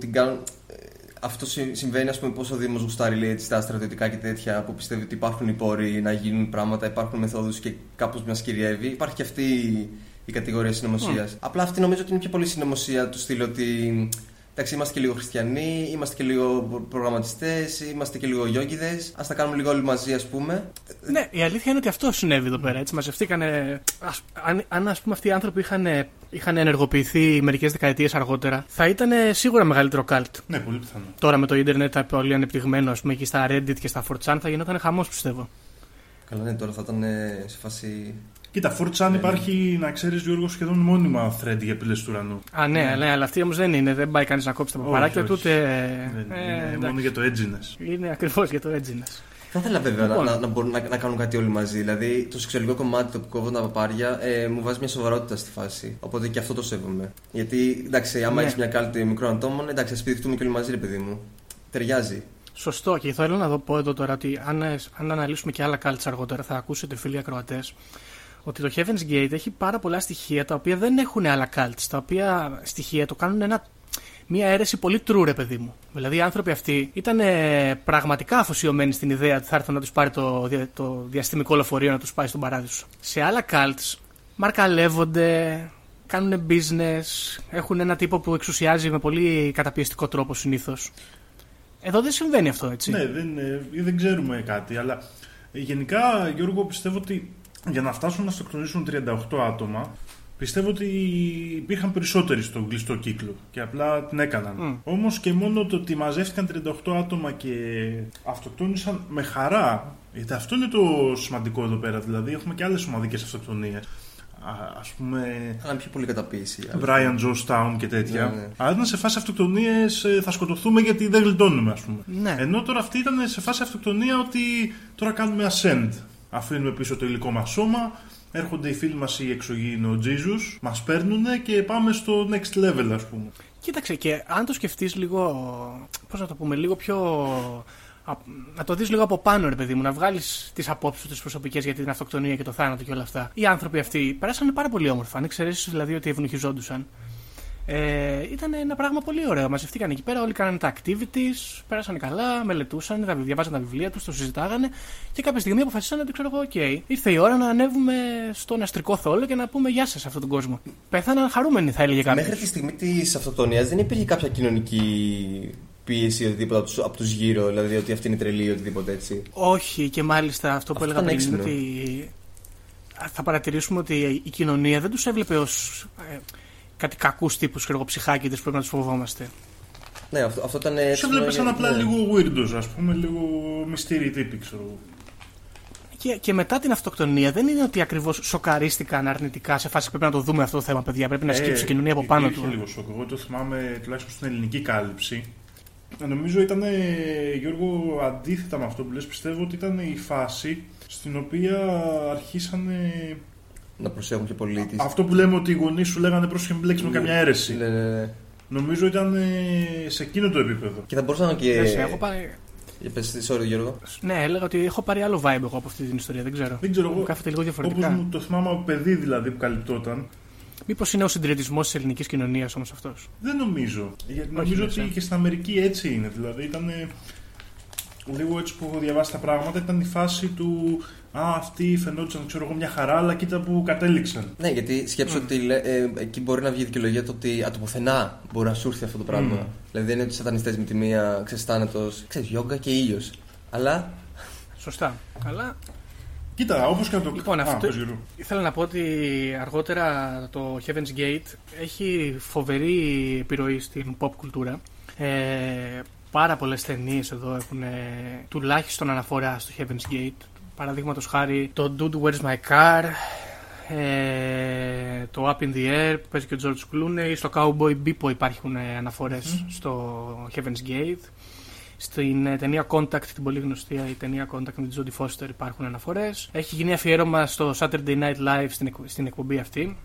την κάνουν. ε, Αυτό συ- συμβαίνει, ας πούμε, πώς ο Δήμος γουστάρει λέει, έτσι, τα στρατιωτικά και τέτοια, που πιστεύει ότι υπάρχουν οι πόροι να γίνουν πράγματα, υπάρχουν μεθόδους και κάπως μιας κυριεύει. Υπάρχει και αυτή η, η κατηγορία συνωμοσίας. Απλά αυτή νομίζω ότι είναι πιο πολύ συνωμοσία του στυλ ότι. Εντάξει, είμαστε και λίγο χριστιανοί, είμαστε και λίγο προγραμματιστές, είμαστε και λίγο γιόγκιδες. Α τα κάνουμε λίγο όλοι μαζί, ας πούμε. Ναι, η αλήθεια είναι ότι αυτό συνέβη εδώ πέρα. Έτσι, μαζευτήκανε. Ας, αν, αν ας πούμε αυτοί οι άνθρωποι είχαν, είχαν ενεργοποιηθεί μερικές δεκαετίες αργότερα, θα ήταν σίγουρα μεγαλύτερο καλτ. Ναι, πολύ πιθανό. Τώρα με το ίντερνετ πολύ ανεπτυγμένο, ας πούμε, εκεί στα Reddit και στα 4chan θα γινόταν χαμός, πιστεύω. Καλά, ναι, τώρα θα ήταν ε, σε φάση. Κοίτα, 4chan Ναι, υπάρχει, να ξέρεις, Γιώργος, σχεδόν μόνιμα thread για πύλες του ουρανού. Α, ναι, ναι, αλλά αυτή όμως δεν είναι. Δεν πάει κανείς να κόψει τα Όχι, παπαράκια όχι. του, ούτε. Δεν- ε, είναι εντάξει. μόνο για το edginess. Είναι ακριβώς για το edginess. Θα ήθελα βέβαια Λοιπόν. να, να, να μπορούν να, να κάνουν κάτι όλοι μαζί. Δηλαδή, το σεξουαλικό κομμάτι, το που κόβω τα παπάρια, ε, μου βάζει μια σοβαρότητα στη φάση. Οπότε και αυτό το σέβομαι. Γιατί, εντάξει, άμα Ναι. έχεις μια κάλτη μικρών ατόμων, εντάξει, ας πηδηχτούμε και όλοι μαζί, ρε παιδί μου. Ταιριάζει. Σωστό. Και θέλω να δω πω εδώ τώρα ότι αν, αν αναλύσουμε και άλλα κάλτσα αργότερα, θα ακούσετε φίλοι ακροατές ότι το Heaven's Gate έχει πάρα πολλά στοιχεία τα οποία δεν έχουν άλλα cults. Τα οποία στοιχεία το κάνουν ένα, μια αίρεση πολύ true, ρε παιδί μου. Δηλαδή οι άνθρωποι αυτοί ήταν ε, πραγματικά αφοσιωμένοι στην ιδέα ότι θα έρθουν να τους πάρει το, δια- το διαστημικό λεωφορείο να τους πάει στον παράδεισο. Σε άλλα cults μαρκαλεύονται, κάνουν business, έχουν ένα τύπο που εξουσιάζει με πολύ καταπιεστικό τρόπο συνήθως. Εδώ δεν συμβαίνει αυτό, έτσι. Ναι, δεν, ε, δεν ξέρουμε κάτι, αλλά ε, γενικά, Γιώργο, πιστεύω ότι για να φτάσουν να στοκτονήσουν 38 άτομα, πιστεύω ότι υπήρχαν περισσότεροι στον κλειστό κύκλο και απλά την έκαναν. Μμ. Όμως και μόνο το ότι μαζεύτηκαν 38 άτομα και αυτοκτόνησαν με χαρά, γιατί αυτό είναι το σημαντικό εδώ πέρα, δηλαδή έχουμε και άλλες ομαδικές αυτοκτονίες. Α, ας πούμε Θα είναι πιο πολύ καταποίηση. Brian Jonestown και τέτοια. Ναι, ναι. Αλλά ήταν σε φάση αυτοκτονίες θα σκοτωθούμε γιατί δεν γλιτώνουμε, ας πούμε. Ναι. Ενώ τώρα αυτή ήταν σε φάση αυτοκτονία ότι τώρα κάνουμε ascend. Αφήνουμε πίσω το υλικό μας σώμα, έρχονται οι φίλοι μας οι εξωγήινοι, ο Jesus, μας παίρνουν και πάμε στο next level, ας πούμε. Κοίταξε και αν το σκεφτείς λίγο, πώς να το πούμε, λίγο πιο... α- Να το δεις λίγο από πάνω, ρε παιδί μου, να βγάλεις τις απόψεις σου τις προσωπικές για την αυτοκτονία και το θάνατο και όλα αυτά. Οι άνθρωποι αυτοί πέρασαν πάρα πολύ όμορφα, αν εξαιρέσεις δηλαδή ότι ευνοχιζόντουσαν. Ε, ήταν ένα πράγμα πολύ ωραίο. Μαζευτήκαν εκεί πέρα, όλοι κάνανε τα activities, πέρασαν καλά, μελετούσαν, τα, διαβάζαν τα βιβλία τους, το συζητάγανε και κάποια στιγμή αποφασίσαν ότι ξέρω εγώ, οκ, ήρθε η ώρα να ανέβουμε στον αστρικό θόλο και να πούμε γεια σας σε αυτόν τον κόσμο. Πέθαναν χαρούμενοι, θα έλεγε κάποιος. Μέχρι τη στιγμή της αυτοκτονίας δεν υπήρχε κάποια κοινωνική πίεση ή οτιδήποτε από τους, από τους γύρω, δηλαδή ότι αυτή είναι τρελή ή οτιδήποτε έτσι. Όχι, και μάλιστα αυτό που Αυτό έλεγα ήταν πριν είναι έξυπνο. ότι θα παρατηρήσουμε ότι η κοινωνία δεν τους έβλεπε ως ε, κάτι κακούς τύπους ψυχάκιδε που πρέπει να τους φοβόμαστε. Ναι, αυτό, αυτό ήταν. έτσι, Σε βλέπεις σαν ναι. απλά λίγο weirdos, ας πούμε, λίγο μυστήρι τύποι, ξέρω εγώ. Και, και μετά την αυτοκτονία δεν είναι ότι ακριβώς σοκαρίστηκαν αρνητικά σε φάση πρέπει να το δούμε αυτό το θέμα, παιδιά. Πρέπει να σκύψει η κοινωνία από πάνω Ε, υπήρχε του. λίγο σοκ. Εγώ το θυμάμαι τουλάχιστον στην ελληνική κάλυψη. Ε, Νομίζω ήταν, ε, Γιώργο, αντίθετα με αυτό που λες, πιστεύω ότι ήταν η φάση στην οποία αρχίσανε Να προσέχουν πιο πολύ τις... αυτό που λέμε ότι οι γονείς σου λέγανε πρόσεχε μην μπλέξεις με Ναι. καμιά αίρεση. Ναι, ναι, ναι. Νομίζω ήταν ε, σε εκείνο το επίπεδο. Και θα μπορούσα και. Λες, έχω πάρει... Για πες, sorry Γιώργο. Ναι, έλεγα ότι έχω πάρει άλλο vibe εγώ από αυτή την ιστορία. Δεν ξέρω. Δεν ξέρω εγώ. Μου κάθεται λίγο Όπως διαφορετικά. μου το θυμάμαι από παιδί δηλαδή που καλυπτόταν. Μήπως είναι ο συντηρητισμός της ελληνικής κοινωνίας όμως αυτός; Δεν νομίζω. Γιατί νομίζω λες, ότι ε. και στην Αμερική έτσι είναι. Δηλαδή ήταν ε, λίγο έτσι που έχω διαβάσει τα πράγματα. Ήταν η φάση του Α, αυτοί φαινόντουσαν ξέρω εγώ μια χαρά, αλλά κοίτα που κατέληξαν. Ναι, γιατί σκέψω ότι λέ- ε, εκεί μπορεί να βγει η δικαιολογία το ότι από το πουθενά μπορεί να σου έρθει αυτό το πράγμα. Mm. Δηλαδή δεν είναι ότι σατανιστές με τη μία ξεστάνετο, ξέρεις, γιόγκα και ήλιος. Αλλά. Σωστά. Αλλά Κοίτα, όπως και να το Λοιπόν, Α, αυτό- πες, Γιώργο. ήθελα να πω ότι αργότερα το Heaven's Gate έχει φοβερή επιρροή στην pop κουλτούρα. Ε, πάρα πολλές ταινίες εδώ έχουν ε, τουλάχιστον αναφορά στο Heaven's Gate. Παραδείγματος χάρη το Dude Where's My Car, ε, το Up in the Air που παίζει και ο George Clooney, στο Cowboy Bebop υπάρχουν ε, αναφορές στο Heaven's Gate. Στην ε, ταινία Contact, την πολύ γνωστή η ταινία Contact με την Jodie Foster υπάρχουν αναφορές. Έχει γίνει αφιέρωμα στο Saturday Night Live στην, εκ- στην εκπομπή αυτή.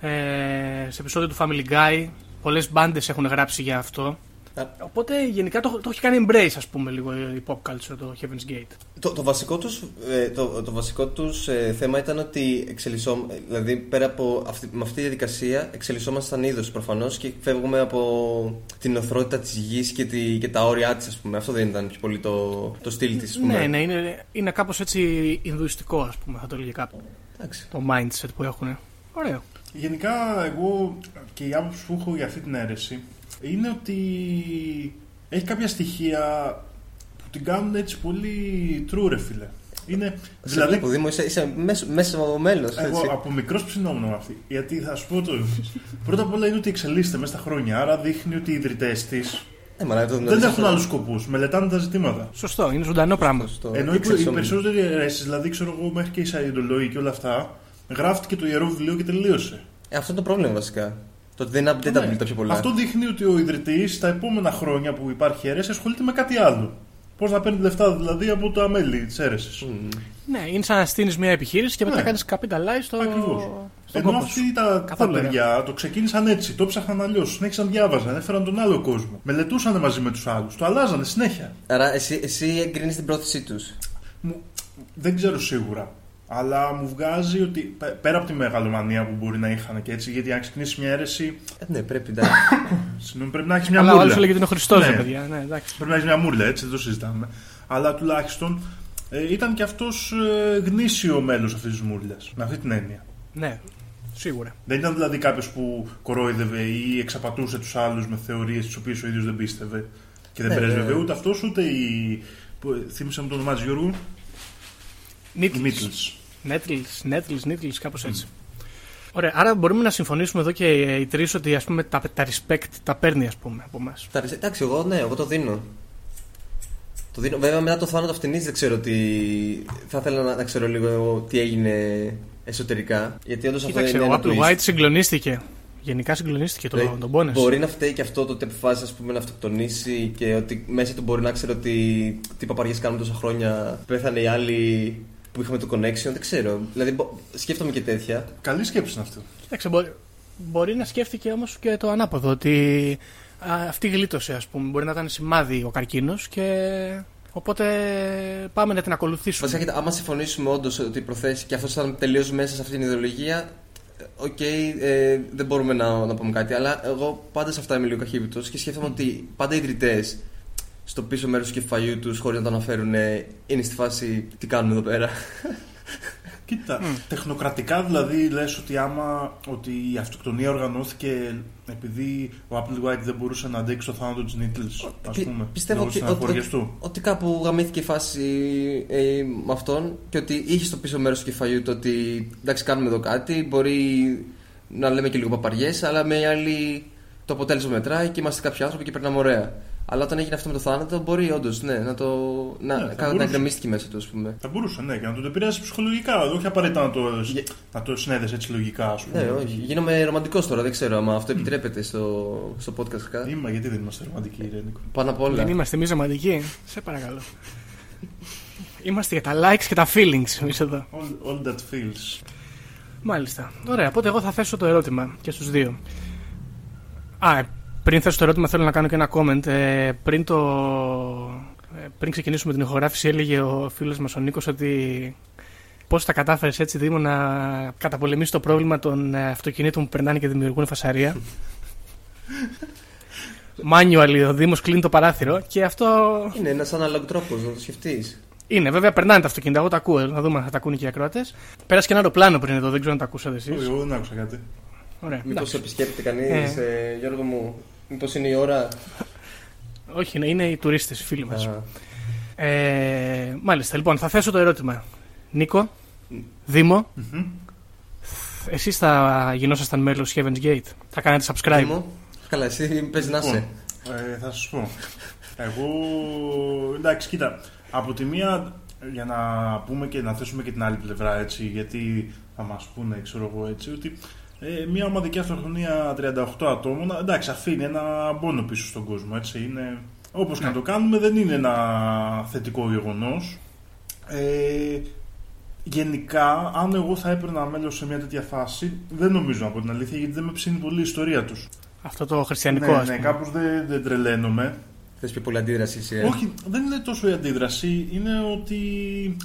Ε, σε επεισόδιο του Family Guy. Πολλές μπάντες έχουν γράψει για αυτό. Α. Οπότε γενικά το, το έχει κάνει embrace ας πούμε λίγο η pop culture το Heaven's Gate. Το, το βασικό τους, ε, το, το βασικό τους ε, θέμα ήταν ότι εξελισσό, δηλαδή πέρα από αυτή, με αυτή τη διαδικασία εξελισσόμασταν είδος προφανώς και φεύγουμε από την οθρότητα της γης και, τη, και τα όρια της ας πούμε. Αυτό δεν ήταν πιο πολύ το, το στυλ της ας πούμε. Ναι, ναι, είναι, είναι κάπως έτσι ινδουιστικό ας πούμε θα το έλεγε κάπου. Εντάξει. Το mindset που έχουν. Ωραίο. Γενικά, εγώ και η άποψη που έχω για αυτή την αίρεση είναι ότι έχει κάποια στοιχεία που την κάνουν έτσι πολύ true, ρε φίλε. Είναι, Δηλαδή, δηλαδή, βλέπω, Δήμο, είσαι, είσαι μέσα, μέσα από μέλος, εγώ έτσι. από μικρός ψινόμουν με αυτή. Γιατί θα σου πω το. Πρώτα απ' όλα είναι ότι εξελίσσεται μέσα στα χρόνια. Άρα δείχνει ότι οι ιδρυτές της Ε, μαλάκα, το δεν γνωρίζω έχουν αυτό. άλλους σκοπούς. Μελετάνε τα ζητήματα. Σωστό, είναι ζωντανό πράγμα. Στο- Ενώ οι, οι εξελισσόμενο. περισσότεροι αιρέσεις, δηλαδή ξέρω εγώ μέχρι και η Σαϊντολόγη και όλα αυτά, γράφτηκε το ιερό βιβλίο και τελείωσε. Ε, αυτό είναι το πρόβλημα βασικά. Το ότι δεν είναι updatable Ναι. τα πιο πολλά. Αυτό δείχνει ότι ο ιδρυτής τα επόμενα χρόνια που υπάρχει αίρεση ασχολείται με κάτι άλλο. Πώς να παίρνει λεφτά δηλαδή από τα μέλη της αίρεσης. Μμμ. Ναι, είναι σαν να στείλει μια επιχείρηση και μετά Ναι. κάνεις capitalize στο, Ακριβώς. στον Ενώ κόπος σου. αυτοί τα, τα Καθόλου, ρε. παιδιά το ξεκίνησαν έτσι, το ψάχναν αλλιώς, συνέχισαν διάβαζαν, έφεραν τον άλλο κόσμο. Μελετούσαν μαζί με τους άλλους, το αλλάζανε συνέχεια. Άρα εσύ, εσύ εγκρίνεις την πρόθεσή τους. Μου, δεν ξέρω σίγουρα. Αλλά μου βγάζει ότι πε- πέρα από τη μεγαλομανία που μπορεί να είχαν και έτσι, γιατί αν ξεκινήσεις μια αίρεση, Ε, ναι, πρέπει εντάξει. συγγνώμη, πρέπει να έχεις μια Αλλά ο άλλο μούρλα. έλεγε ότι είναι ο Χριστός, Ναι. παιδιά. Ναι, εντάξει. Πρέπει να έχεις μια μούρλα, έτσι, δεν το συζητάμε. Αλλά τουλάχιστον ε, ήταν και αυτός ε, γνήσιο μέλος αυτής της μούρλας. Με αυτή την έννοια. Ναι, σίγουρα. Δεν ήταν δηλαδή κάποιος που κορόιδευε ή εξαπατούσε τους άλλους με θεωρίες τις οποίες ο ίδιος δεν πίστευε και δεν Ναι, πρέσβευε ναι. ούτε αυτός ούτε η. Που, θύμισα μου το όνομά της Γιώργου. Η Νίτλ. Μίτλς. Νέτλ, Νέτλ, Νίτλ, κάπως έτσι. Ωραία, άρα μπορούμε να συμφωνήσουμε εδώ και οι τρεις ότι ας πούμε, τα, τα respect τα παίρνει ας πούμε, από εμάς. Τα ρισε- Εντάξει, εγώ ναι, εγώ το δίνω. Το δίνω. Βέβαια, μετά το θάνατο αυτήν δεν ξέρω τι. Θα ήθελα να, να ξέρω λίγο τι έγινε εσωτερικά. Γιατί όντως αυτό Κοίταξε, είναι ο ένα Apple twist. White συγκλονίστηκε. Γενικά συγκλονίστηκε Δηλαδή, τον, τον πόνες. Μπορεί να φταίει και αυτό το ότι αποφάσισε ας πούμε, να αυτοκτονήσει και ότι μέσα του μπορεί να ξέρει ότι τι παπαριές κάνουμε τόσα χρόνια. Πέθανε οι άλλοι που είχαμε το connection. Δεν ξέρω. Δηλαδή, μπο- σκέφτομαι και τέτοια. Καλή σκέψη είναι αυτό. Κοίταξε, μπορεί, μπορεί να σκέφτηκε όμως και το ανάποδο. Ότι α, αυτή γλίτωσε, ας πούμε. Μπορεί να ήταν σημάδι ο καρκίνος και. Οπότε πάμε να την ακολουθήσουμε. Βασικά, κοίτα, άμα συμφωνήσουμε όντως ότι η προθέση και αυτός ήταν τελείως μέσα σε αυτή την ιδεολογία, ε, οκ, ε, δεν μπορούμε να, να πούμε κάτι. Αλλά εγώ πάντα σε αυτά είμαι λίγο καχύποπτος και σκέφτομαι ότι πάντα οι ιδρυτές στο πίσω μέρος του κεφαλιού τους, χωρίς να το αναφέρουν, ε, είναι στη φάση τι κάνουν εδώ πέρα. Κοίτα, τεχνοκρατικά δηλαδή λες ότι άμα ότι η αυτοκτονία οργανώθηκε επειδή ο Applewhite δεν μπορούσε να αντέξει το θάνατο της Nettles, ας Πι- πούμε. πιστεύω λόγω ότι, της ότι, αναφοριάς ότι, του. ότι κάπου γαμήθηκε η φάση ε, με αυτόν και ότι είχε στο πίσω μέρος του κεφαλιού του ότι εντάξει, κάνουμε εδώ κάτι. Μπορεί να λέμε και λίγο παπαριές, αλλά με άλλη το αποτέλεσμα μετράει και είμαστε κάποιοι άνθρωποι και περνάμε ωραία. Αλλά όταν έγινε αυτό με το θάνατο, μπορεί όντως ναι, να το. να, Ναι, θα να, να μπορούσε. γκρεμίστηκε μέσα του, ας πούμε. Θα μπορούσε, ναι, και να τον επηρέασε ψυχολογικά, όχι απαραίτητα να το, Γε- να το συνέδεσαι έτσι λογικά, ας πούμε. Ναι, όχι. Γίνομαι ρομαντικός τώρα, δεν ξέρω αν αυτό επιτρέπεται στο, στο podcast. κα- Είμα, γιατί δεν είμαστε ρομαντικοί, ρε Νίκο; Πάνω απ' όλα. Δεν είμαστε εμείς ρομαντικοί. Σε παρακαλώ. Είμαστε για τα likes και τα feelings εμείς εδώ. All, all that feels. Μάλιστα. Ωραία, οπότε εγώ θα θέσω το ερώτημα και στους δύο. Α, ε, πριν θέσω το ερώτημα θέλω να κάνω και ένα comment. Ε, πριν, το... ε, πριν ξεκινήσουμε την ηχογράφηση έλεγε ο φίλος μας ο Νίκος ότι πώς τα κατάφερες έτσι Δήμο να καταπολεμήσεις το πρόβλημα των ε, αυτοκινήτων που περνάνε και δημιουργούν φασαρία. Manually ο Δήμος κλείνει το παράθυρο και αυτό Είναι ένας ανάλογο τρόπος να το σκεφτείς. είναι. Βέβαια περνάνε τα αυτοκίνητα, εγώ τα ακούω, να δούμε αν θα τα ακούνε και οι ακροατές. Πέρασε και ένα αεροπλάνο πριν εδώ, δεν ξέρω αν τα ακούσατε εσείς. Όχι, εγώ δεν άκουσα κάτι. Ωραία. Μήπως εντάξει. επισκέπτεται κανείς, Ε. ε, Γιώργο μου, μήπως είναι η ώρα; Όχι, είναι, είναι οι τουρίστες, οι φίλοι μας. Α, Ε, μάλιστα, λοιπόν, θα θέσω το ερώτημα. Νίκο, Δήμο, εσείς θα γινόσασταν μέλος Heaven's Gate; Θα κάνετε subscribe; Δήμο, Καλά, εσύ πες να είσαι. Λοιπόν, ε, θα σας πω. Εγώ. Εντάξει, κοίτα. Από τη μία, για να πούμε και να θέσουμε και την άλλη πλευρά έτσι, γιατί θα μας πούνε, ξέρω εγώ έτσι, ότι ε, μια ομαδική αυτοκτονία 38 ατόμων, εντάξει, αφήνει ένα πόνο πίσω στον κόσμο. Έτσι, είναι, όπως και να το κάνουμε, δεν είναι ένα θετικό γεγονός. Ε, γενικά, αν εγώ θα έπαιρνα μέλος σε μια τέτοια φάση, δεν νομίζω από την αλήθεια, γιατί δεν με ψήνει πολύ η ιστορία τους. Αυτό το χριστιανικό, ναι, ας ναι, πούμε. κάπως δεν, δεν τρελαίνομαι. Θες πιο πολύ αντίδραση εσύ. ε; Όχι, δεν είναι τόσο η αντίδραση, είναι ότι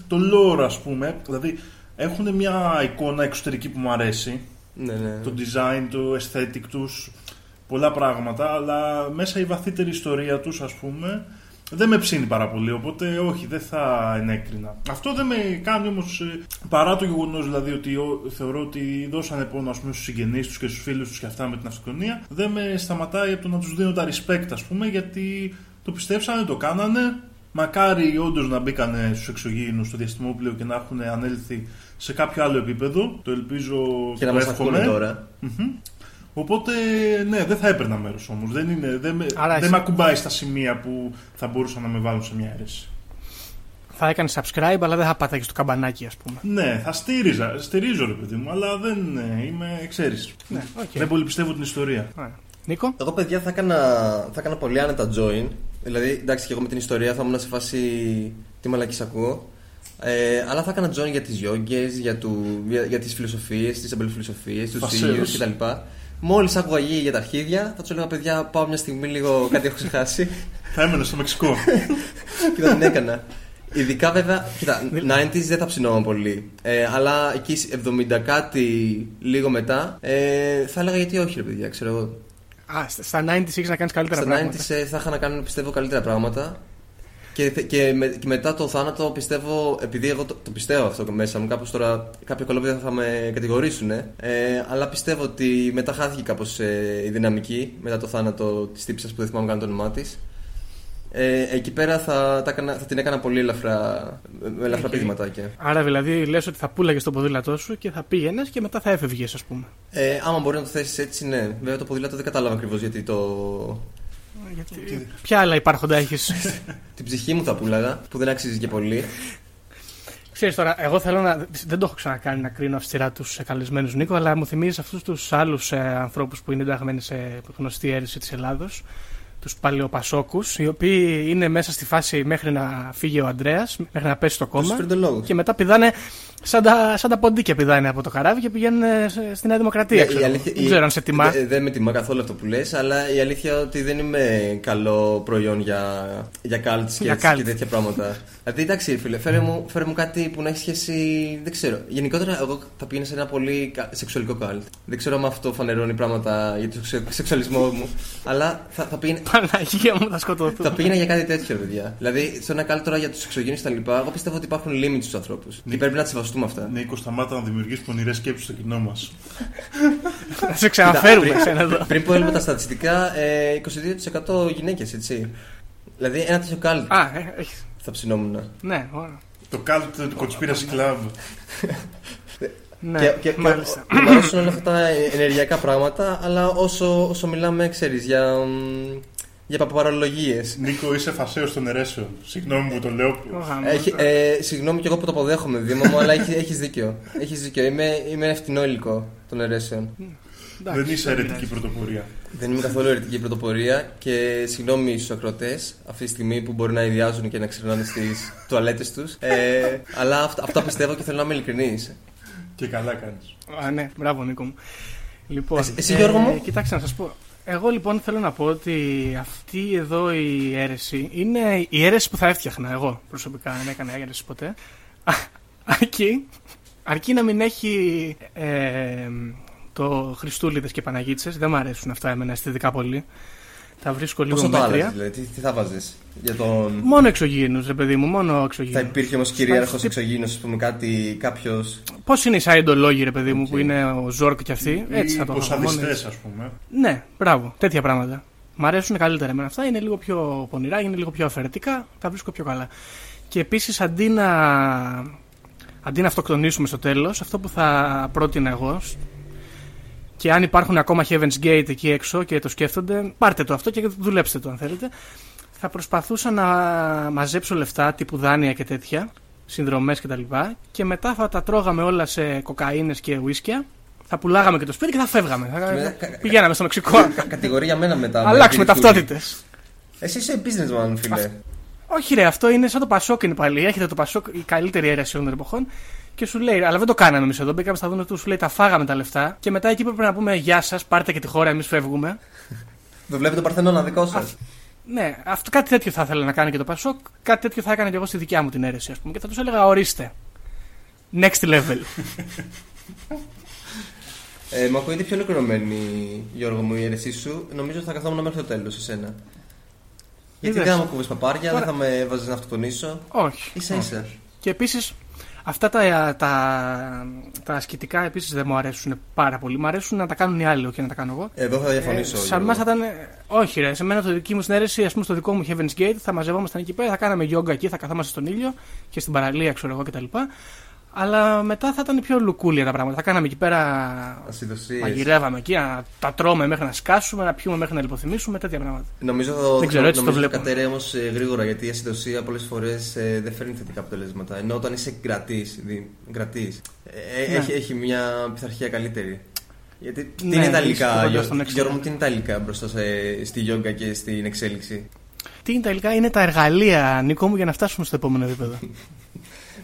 το lore, ας πούμε, δηλαδή έχουν μια εικόνα εξωτερική που μου αρέσει, Ναι, ναι. το design, το aesthetic τους, πολλά πράγματα, αλλά μέσα η βαθύτερη ιστορία τους, ας πούμε, δεν με ψήνει πάρα πολύ, οπότε όχι, δεν θα ενέκρινα. Αυτό δεν με κάνει όμως, ε, παρά το γεγονός δηλαδή ότι ο- θεωρώ ότι δώσανε πόνο ας πούμε, στους συγγενείς τους και στους φίλους τους και αυτά με την αυτοκτονία, δεν με σταματάει από το να τους δίνω τα respect ας πούμε, γιατί το πιστέψανε, το κάνανε, Μακάρι όντως να μπήκανε στους εξωγήινους στο διαστημόπλοιο και να έχουν ανέλθει σε κάποιο άλλο επίπεδο. Το ελπίζω Και να το μας εύχομαι. ακούνε τώρα. Μμμ. Οπότε, ναι, δεν θα έπαιρνα μέρος όμως. Δεν, είναι, δεν, με, Άρα δεν εσύ- με ακουμπάει στα σημεία που θα μπορούσαν να με βάλουν σε μια αίρεση. Θα έκανες subscribe, αλλά δεν θα πάταγες το καμπανάκι, ας πούμε. Ναι, θα στήριζα, στηρίζω ρε παιδί μου, αλλά δεν ε, είμαι, ξέρεις, Ναι, οκ. Δεν πολύ πιστεύω την ιστορία. Ωραία. Νίκο, Εγώ, παιδιά, θα έκανα, θα έκανα πολύ άνετα join. Δηλαδή, εντάξει, και εγώ με την ιστορία θα ήμουν σε φάση τι μαλακής ακούω. Ε, αλλά θα έκανα join για τις γιόγκες, για, του, για, για τις φιλοσοφίες, τις αμπελοφιλοσοφίε, τους Φασέους. ήλιους κτλ. Μόλις άκουγα γη για τα αρχίδια, θα τους έλεγα παιδιά, πάω μια στιγμή λίγο κάτι έχω ξεχάσει. θα έμενα στο Μεξικό. και θα την έκανα. Ειδικά βέβαια, κοίτα, 90s δεν θα ψινόμουν πολύ. Ε, αλλά εκεί 70 κάτι λίγο μετά, ε, θα έλεγα γιατί όχι, ρε παιδιά, ξέρω εγώ. α, στα- στα 90s έχεις να κάνεις καλύτερα Στα πράγματα. 90s ε, θα είχα να κάνω πιστεύω καλύτερα πράγματα. Και, θε- και, με- και μετά το θάνατο πιστεύω, επειδή εγώ το, το πιστεύω αυτό μέσα μου, κάπως τώρα κάποια κολόπεδα θα με κατηγορήσουν, ε, αλλά πιστεύω ότι μετά χάθηκε κάπως ε, η δυναμική μετά το θάνατο της τύψης που δεν θυμάμαι καν το όνομά της. Ε, εκεί πέρα θα, τα έκανα- θα την έκανα πολύ ελαφρά, με ελαφρά Οκ. πηδηματάκια. Άρα δηλαδή λες ότι θα πούλαγες το ποδήλατό σου και θα πήγαινες και μετά θα έφευγες, ας πούμε. Ε, άμα μπορεί να το θέσεις έτσι, ναι. Βέβαια το ποδήλατο δεν κατάλαβα ακριβώς γιατί το... Γιατί... Ποια άλλα υπάρχοντα έχεις; Την ψυχή μου θα πουλάγα, που δεν αξίζει και πολύ. Ξέρεις τώρα, εγώ θέλω να. Δεν το έχω ξανακάνει να κρίνω αυστηρά τους καλεσμένους Νίκο, αλλά μου θυμίζεις αυτούς τους άλλους ε, ανθρώπους που είναι ενταγμένοι σε γνωστή αίρεση της Ελλάδος, τους παλαιοπασόκους, οι οποίοι είναι μέσα στη φάση μέχρι να φύγει ο Αντρέας, μέχρι να πέσει το Τους κόμμα. φρεντολόγους. Και μετά πηδάνε σαν τα, σαν τα ποντίκια πηδάνε από το καράβι και πηγαίνουν ε, σε- στη Νέα Δημοκρατία. Η- ξέρω. η αλήθεια- δεν η- ξέρω αν σε τιμά. δε- Δεν με τιμά καθόλου αυτό που λες Αλλά η αλήθεια ότι δεν είμαι καλό προϊόν για, για cults και, Για έτσι cult. και τέτοια πράγματα. δηλαδή, εντάξει, φίλε, φέρε μου, φέρε μου κάτι που να έχει σχέση. Δεν ξέρω. Γενικότερα, εγώ θα πήγαινα σε ένα πολύ κα- σεξουαλικό cult. Δεν ξέρω αν αυτό φανερώνει πράγματα για το σεξ- σεξουαλισμό μου. αλλά θα, θα πήγαινα. Παναγία μου, θα σκοτωθούν. Θα πήγαινα για κάτι τέτοιο, παιδιά. Δηλαδή, σε ένα cult τώρα για τους εξωγήνου και τα λοιπά, εγώ πιστεύω ότι υπάρχουν limits στους ανθρώπους. Και πρέπει να τι σεβαστούμε αυτά. Νίκο, σταμάτα να δημιουργήσει πονηρές σκέψεις στο κοινό μας. Θα σε ξαναφέρουμε Κοίτα, ξένα εδώ. πριν, πριν πω έλεγα τα στατιστικά, ε, 22% γυναίκες, έτσι. Δηλαδή, ένα τέτοιο cult Α, ε, έχεις. Θα ψινόμουν. Ναι, ωραία. Το cult του Conspiracy Club. Ναι, και, και, και, μάλιστα. και μου αρέσουν όλα αυτά τα ενεργειακά πράγματα, αλλά όσο, όσο μιλάμε, ξέρεις, για, μ, για παπαρολογίε. Νίκο, είσαι φασαίο των αιρέσεων. Συγγνώμη που το λέω. Ο γάμος. Έχει, ε, συγγνώμη και εγώ που το αποδέχομαι, Δήμο μου, αλλά έχεις, έχεις δίκιο. Έχεις δίκιο. Είμαι, είμαι ένα φτηνό υλικό των αιρέσεων. Εντάξει, Δεν είσαι δεν αιρετική πειράζει. πρωτοπορία. Δεν είμαι καθόλου ερετική πρωτοπορία και συγγνώμη στους ακροτέ αυτή τη στιγμή που μπορεί να ιδιάζουν και να ξερνάνε στις τουαλέτες τους. Ε, αλλά αυτά, αυτά πιστεύω και θέλω να είμαι ειλικρινής. Και καλά κάνεις. Α, ναι, μπράβο Νίκο μου. Λοιπόν, Εσύ- εσύ, Γιώργο μου; Κοιτάξτε να σας πω. Εγώ λοιπόν θέλω να πω ότι αυτή εδώ η αίρεση είναι η αίρεση που θα έφτιαχνα εγώ προσωπικά. Δεν έκανα αίρεση ποτέ. Α, Αρκεί, αρκεί να μην έχει ε, το Χριστούληδες και Παναγίτσες. Δεν μου αρέσουν αυτά εμένα αισθητικά πολύ. Τα βρίσκω λίγο Πόσο το άλλαζες, μέτρια. δηλαδή, τι, τι θα έβαζες για τον. Μόνο εξωγήινους, ρε παιδί μου, μόνο Θα εξωγήινους. υπήρχε όμως κυρίαρχος Τι- εξωγήινος, ας πούμε, κάτι, κάποιο. Πώς είναι οι Σαϊεντολόγοι, ρε παιδί μου, Οκ. που είναι ο Ζόρκ και αυτοί; Έτσι θα Ή το είχα. μόνο έτσι. ποσαδιστές, ας πούμε. Ναι, μπράβο, τέτοια πράγματα. Μ' αρέσουν καλύτερα εμένα αυτά. Είναι λίγο πιο πονηρά, είναι λίγο πιο αφαιρετικά. Τα βρίσκω πιο καλά. Και επίσης αντί να, αντί να αυτοκτονήσουμε στο τέλος, αυτό που θα πρότεινα εγώ. Και αν υπάρχουν ακόμα Heaven's Gate εκεί έξω και το σκέφτονται, πάρτε το αυτό και δουλέψτε το αν θέλετε. Θα προσπαθούσα να μαζέψω λεφτά τύπου δάνεια και τέτοια, συνδρομές κτλ. Και, και μετά θα τα τρώγαμε όλα σε κοκαίνες και ουίσκια. Θα πουλάγαμε και το σπίτι και θα φεύγαμε. Θα... Με- Πηγαίναμε στο Μεξικό. Κα- Κατηγορία μένα μετά. με Αλλάξουμε την ταυτότητες. Εσύ είσαι businessman, φίλε. Όχι, ρε, αυτό είναι σαν το Πασόκ είναι πάλι. Έχετε το Πασόκ, η καλύτερη αίρεση όλων των εποχών. Και σου λέει, αλλά δεν το κάναμε εμείς εδώ. Μπήκαμε στα δούνε του, σου λέει, τα φάγαμε τα λεφτά. Και μετά εκεί πρέπει να πούμε, Γεια σας, πάρτε και τη χώρα, εμείς φεύγουμε. Το βλέπει το Παρθενώνα δικό σας. Ναι, αυτό, κάτι τέτοιο θα ήθελα να κάνει και το Πασόκ. Κάτι τέτοιο θα έκανα και εγώ στη δικιά μου την αίρεση, ας πούμε. Και θα τους έλεγα, ορίστε. Next level. Ε, μου ακούγεται πιο ολοκληρωμένη, Γιώργο μου, η αίρεσή σου. Νομίζω θα καθόμουν μέχρι το τέλος, εσένα. Γιατί Είδες. δεν θα μου κούβει παπάρια, Τώρα- δεν θα με έβαζες να αυτοκτονήσω. Όχι. σα ίσα. Και επίσης, αυτά τα, τα, τα ασκητικά επίσης δεν μου αρέσουν πάρα πολύ. Μου αρέσουν να τα κάνουν οι άλλοι, όχι να τα κάνω εγώ. Εδώ θα διαφωνήσω. Ε, σαν Γιώργο. εμάς θα ήταν. Όχι, ρε. Σε μένα το δική μου συνέρεση, ας πούμε, στο δικό μου Heaven's Gate, θα μαζευόμασταν εκεί πέρα, θα κάναμε γιόγκα εκεί, θα καθόμαστε στον ήλιο και στην παραλία, ξέρω εγώ κτλ. Αλλά μετά θα ήταν πιο λουκούλια τα πράγματα. Θα κάναμε εκεί πέρα. Ασυδοσίες. Μαγειρεύαμε εκεί, να τα τρώμε μέχρι να σκάσουμε, να πιούμε μέχρι να λιποθυμήσουμε, τέτοια πράγματα. Νομίζω το, Δεν ξέρω, έτσι το νομίζω βλέπω. κατέρεε όμως γρήγορα γιατί η ασυντοσία πολλές φορές δεν φέρνει θετικά αποτελέσματα. Ενώ όταν είσαι κρατής, Ναι. έχει, έχει μια πειθαρχία καλύτερη. Γιατί τι Ναι, είναι τα είσαι υλικά, κοντά Γιώργο, στον next Γιώργο μου, level. τι είναι τα υλικά μπροστά σε, στη γιόγκα και στην εξέλιξη; Τι είναι τα υλικά, είναι τα εργαλεία, Νίκο μου, για να φτάσουμε στο επόμενο επίπεδο.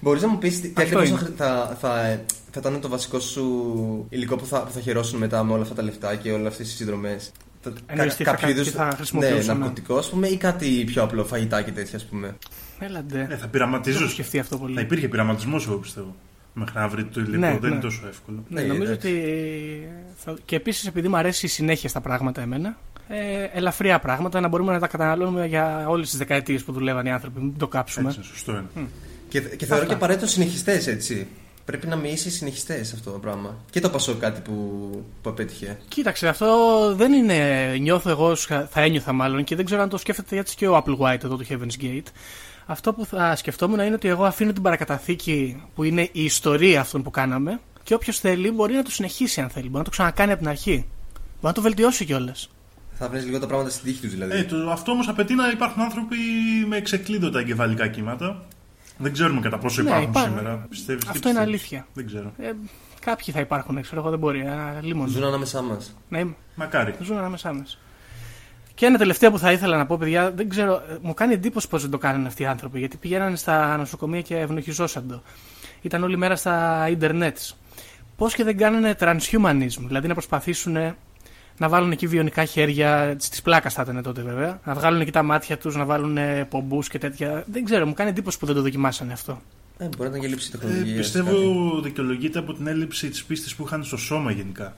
Μπορείς να μου πεις τι, τι Αυτό ακριβώ είναι. θα, θα, θα ήταν το βασικό σου υλικό που θα, που θα χαιρόσουν μετά με όλα αυτά τα λεφτά και όλες αυτές τις συνδρομές; Εννοείς τι θα κα- τι θα ναι, χρησιμοποιούσαμε. ναρκωτικό, ας πούμε, ή κάτι πιο απλό, φαγητά και τέτοια, ας πούμε. Έλαντε. Ε, θα Δεν έχω πειραματίζεις. σκεφτεί αυτό Θα πολύ. υπήρχε πειραματισμός, εγώ πιστεύω. Μέχρι να βρει το υλικό. Ναι, δεν ναι. είναι τόσο εύκολο. Ναι, Ναι, νομίζω εντάξει. ότι. Θα... Και επίσης, επειδή μου αρέσει η συνέχεια στα πράγματα εμένα, ε, ελαφριά πράγματα να μπορούμε να τα καταναλώνουμε για όλες τις δεκαετίες που δουλεύαν οι άνθρωποι. Μην το κάψουμε. Έτσι, σωστό είναι. Και, και θεωρώ Αυτά. και απαραίτητο συνεχιστές, έτσι. Πρέπει να μοιήσει συνεχιστές αυτό το πράγμα. Και το πασό κάτι που, που απέτυχε. Κοίταξε, αυτό δεν είναι. Νιώθω εγώ, σκα- θα ένιωθα μάλλον και δεν ξέρω αν το σκέφτεται έτσι και ο Apple White εδώ του Heaven's Gate. Αυτό που θα σκεφτόμουν είναι ότι εγώ αφήνω την παρακαταθήκη που είναι η ιστορία αυτών που κάναμε και όποιος θέλει μπορεί να το συνεχίσει αν θέλει. Μπορεί να το ξανακάνει από την αρχή. Μπορεί να το βελτιώσει κιόλας. Θα βρεις λίγο τα πράγματα στην τύχη του δηλαδή. Ε, το, αυτό όμως απαιτεί να υπάρχουν άνθρωποι με εξεκλείδωτα εγκεφαλικά κύματα. Δεν ξέρουμε κατά πόσο Ναι, υπάρχουν υπάρχουν. σήμερα. Πιστεύεις, τι Αυτό είναι πιστεύεις; αλήθεια. Δεν ξέρω. Ε, κάποιοι θα υπάρχουν, ξέρω εγώ δεν μπορεί. Ένα λίμωνο. Ζουν ανάμεσά μας. Να είμαι. Μακάρι. Ζουν ανάμεσά μας. Και ένα τελευταίο που θα ήθελα να πω, παιδιά, δεν ξέρω, ε, μου κάνει εντύπωση πώ δεν το κάνουν αυτοί οι άνθρωποι. Γιατί πηγαίνανε στα νοσοκομεία και ευνοχιζόσαν το. Ήταν όλη μέρα στα ίντερνετς. Πώς και δεν κάνουν transhumanism, δηλαδή να προσπαθήσουν να βάλουν εκεί βιονικά χέρια, τη πλάκας θα ήταν τότε βέβαια, να βγάλουν εκεί τα μάτια τους, να βάλουν πομπούς και τέτοια. Δεν ξέρω, μου κάνει εντύπωση που δεν το δοκιμάσανε αυτό. Ε, μπορεί να ήταν και λήψη Ε, τεχνολογίας. πιστεύω δικαιολογείται από την έλλειψη της πίστης που είχαν στο σώμα γενικά.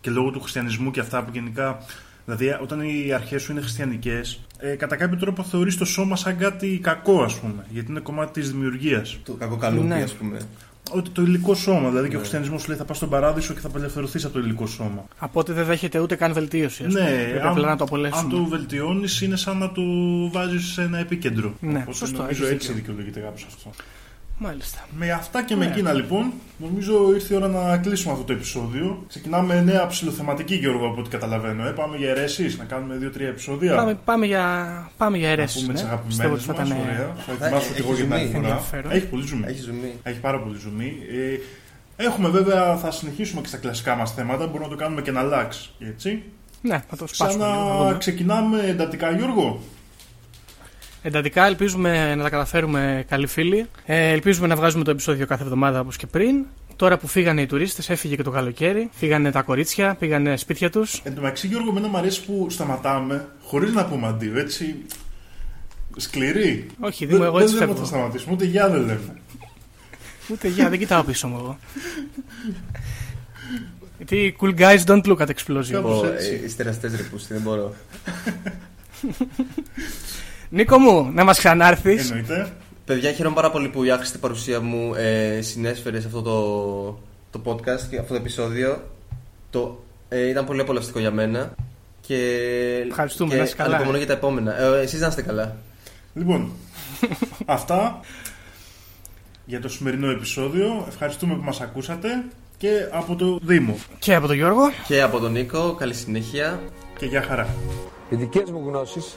Και λόγω του χριστιανισμού και αυτά που γενικά. Δηλαδή, όταν οι αρχές σου είναι χριστιανικές, ε, κατά κάποιο τρόπο θεωρείς το σώμα σαν κάτι κακό, ας πούμε. Γιατί είναι κομμάτι της δημιουργίας. Το κακοκαλούπι, Ναι. ας πούμε. Ότι το υλικό σώμα. Δηλαδή και ο Ναι. χριστιανισμός σου λέει θα πας στον παράδεισο και θα απελευθερωθείς από το υλικό σώμα. Από ότι δεν δέχεται ούτε καν βελτίωση. ας πούμε. Ναι, Πρέπει αν, απλά να το αν απολέσουμε. το βελτιώνεις, είναι σαν να το βάζεις σε ένα επίκεντρο. Ναι, Οπότε σωστό, Νομίζω έχεις έτσι δίκιο. δικαιολογείται κάπως αυτό. Μάλιστα. Με αυτά και με Ναι. εκείνα λοιπόν, νομίζω ήρθε η ώρα να κλείσουμε αυτό το επεισόδιο. Ξεκινάμε νέα ψηλοθεματική, Γιώργο, από ό,τι καταλαβαίνω. Ε. Πάμε για αιρέσεις, να κάνουμε δύο-τρία επεισόδια. Πάμε, πάμε για, πάμε για να αιρέσεις, πούμε τις ναι. αγαπημένες Πιστεύω μας. ότι θα ήταν, ε, Ωραία. Θα Θα- ετοιμάσω και έχει εγώ για την άλλη ζουμί. φορά. Ενδιαφέρον. Έχει πολύ ζουμί. Έχει ζουμί. Έχει πάρα πολύ ζουμί. Ε, έχουμε βέβαια, θα συνεχίσουμε και στα κλασικά μας θέματα. Μπορούμε να το κάνουμε και να αλλάξει. Έτσι. Ναι, θα το σπάσουμε λίγο. να Ξανά δούμε. ξεκινάμε εντατικά, Γιώργο. Εντατικά ελπίζουμε να τα καταφέρουμε καλοί φίλοι. Ε, ελπίζουμε να βγάζουμε το επεισόδιο κάθε εβδομάδα όπως και πριν. Τώρα που φύγανε οι τουρίστες, έφυγε και το καλοκαίρι. Φύγανε τα κορίτσια, πήγανε σπίτια τους. Εν τω μεταξύ, Γιώργο, εμένα μου αρέσει που σταματάμε χωρίς να πούμε αντίο, έτσι. Σκληρή. Όχι, Δήμο, εγώ έτσι δεν λέμε φεύγω. θα σταματήσουμε, ούτε γεια δεν λέμε. Ούτε για, δεν κοιτάω πίσω μου εγώ. Γιατί cool guys don't look at explosion. Κάπως Ω, έτσι. ε, Είστε εραστέ ρε πούστη, δεν μπορώ. Νίκο μου, να μας ξανάρθεις. Εννοείται. Παιδιά, χαίρομαι πάρα πολύ που η άχρηστη παρουσία μου ε, συνέσφερε σε αυτό το, το podcast και αυτό το επεισόδιο. Το, ε, ήταν πολύ απολαυστικό για μένα. Και, Ευχαριστούμε, και να είσαι καλά. ανυπομονώ για τα επόμενα. Ε, εσείς να είστε καλά. Λοιπόν, αυτά για το σημερινό επεισόδιο. Ευχαριστούμε που μας ακούσατε και από το Δήμο. Και από τον Γιώργο. Και από τον Νίκο, καλή συνέχεια. Και για χαρά. Οι δικές μου γνώσεις,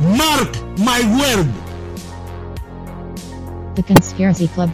Mark my word! The Conspiracy Club.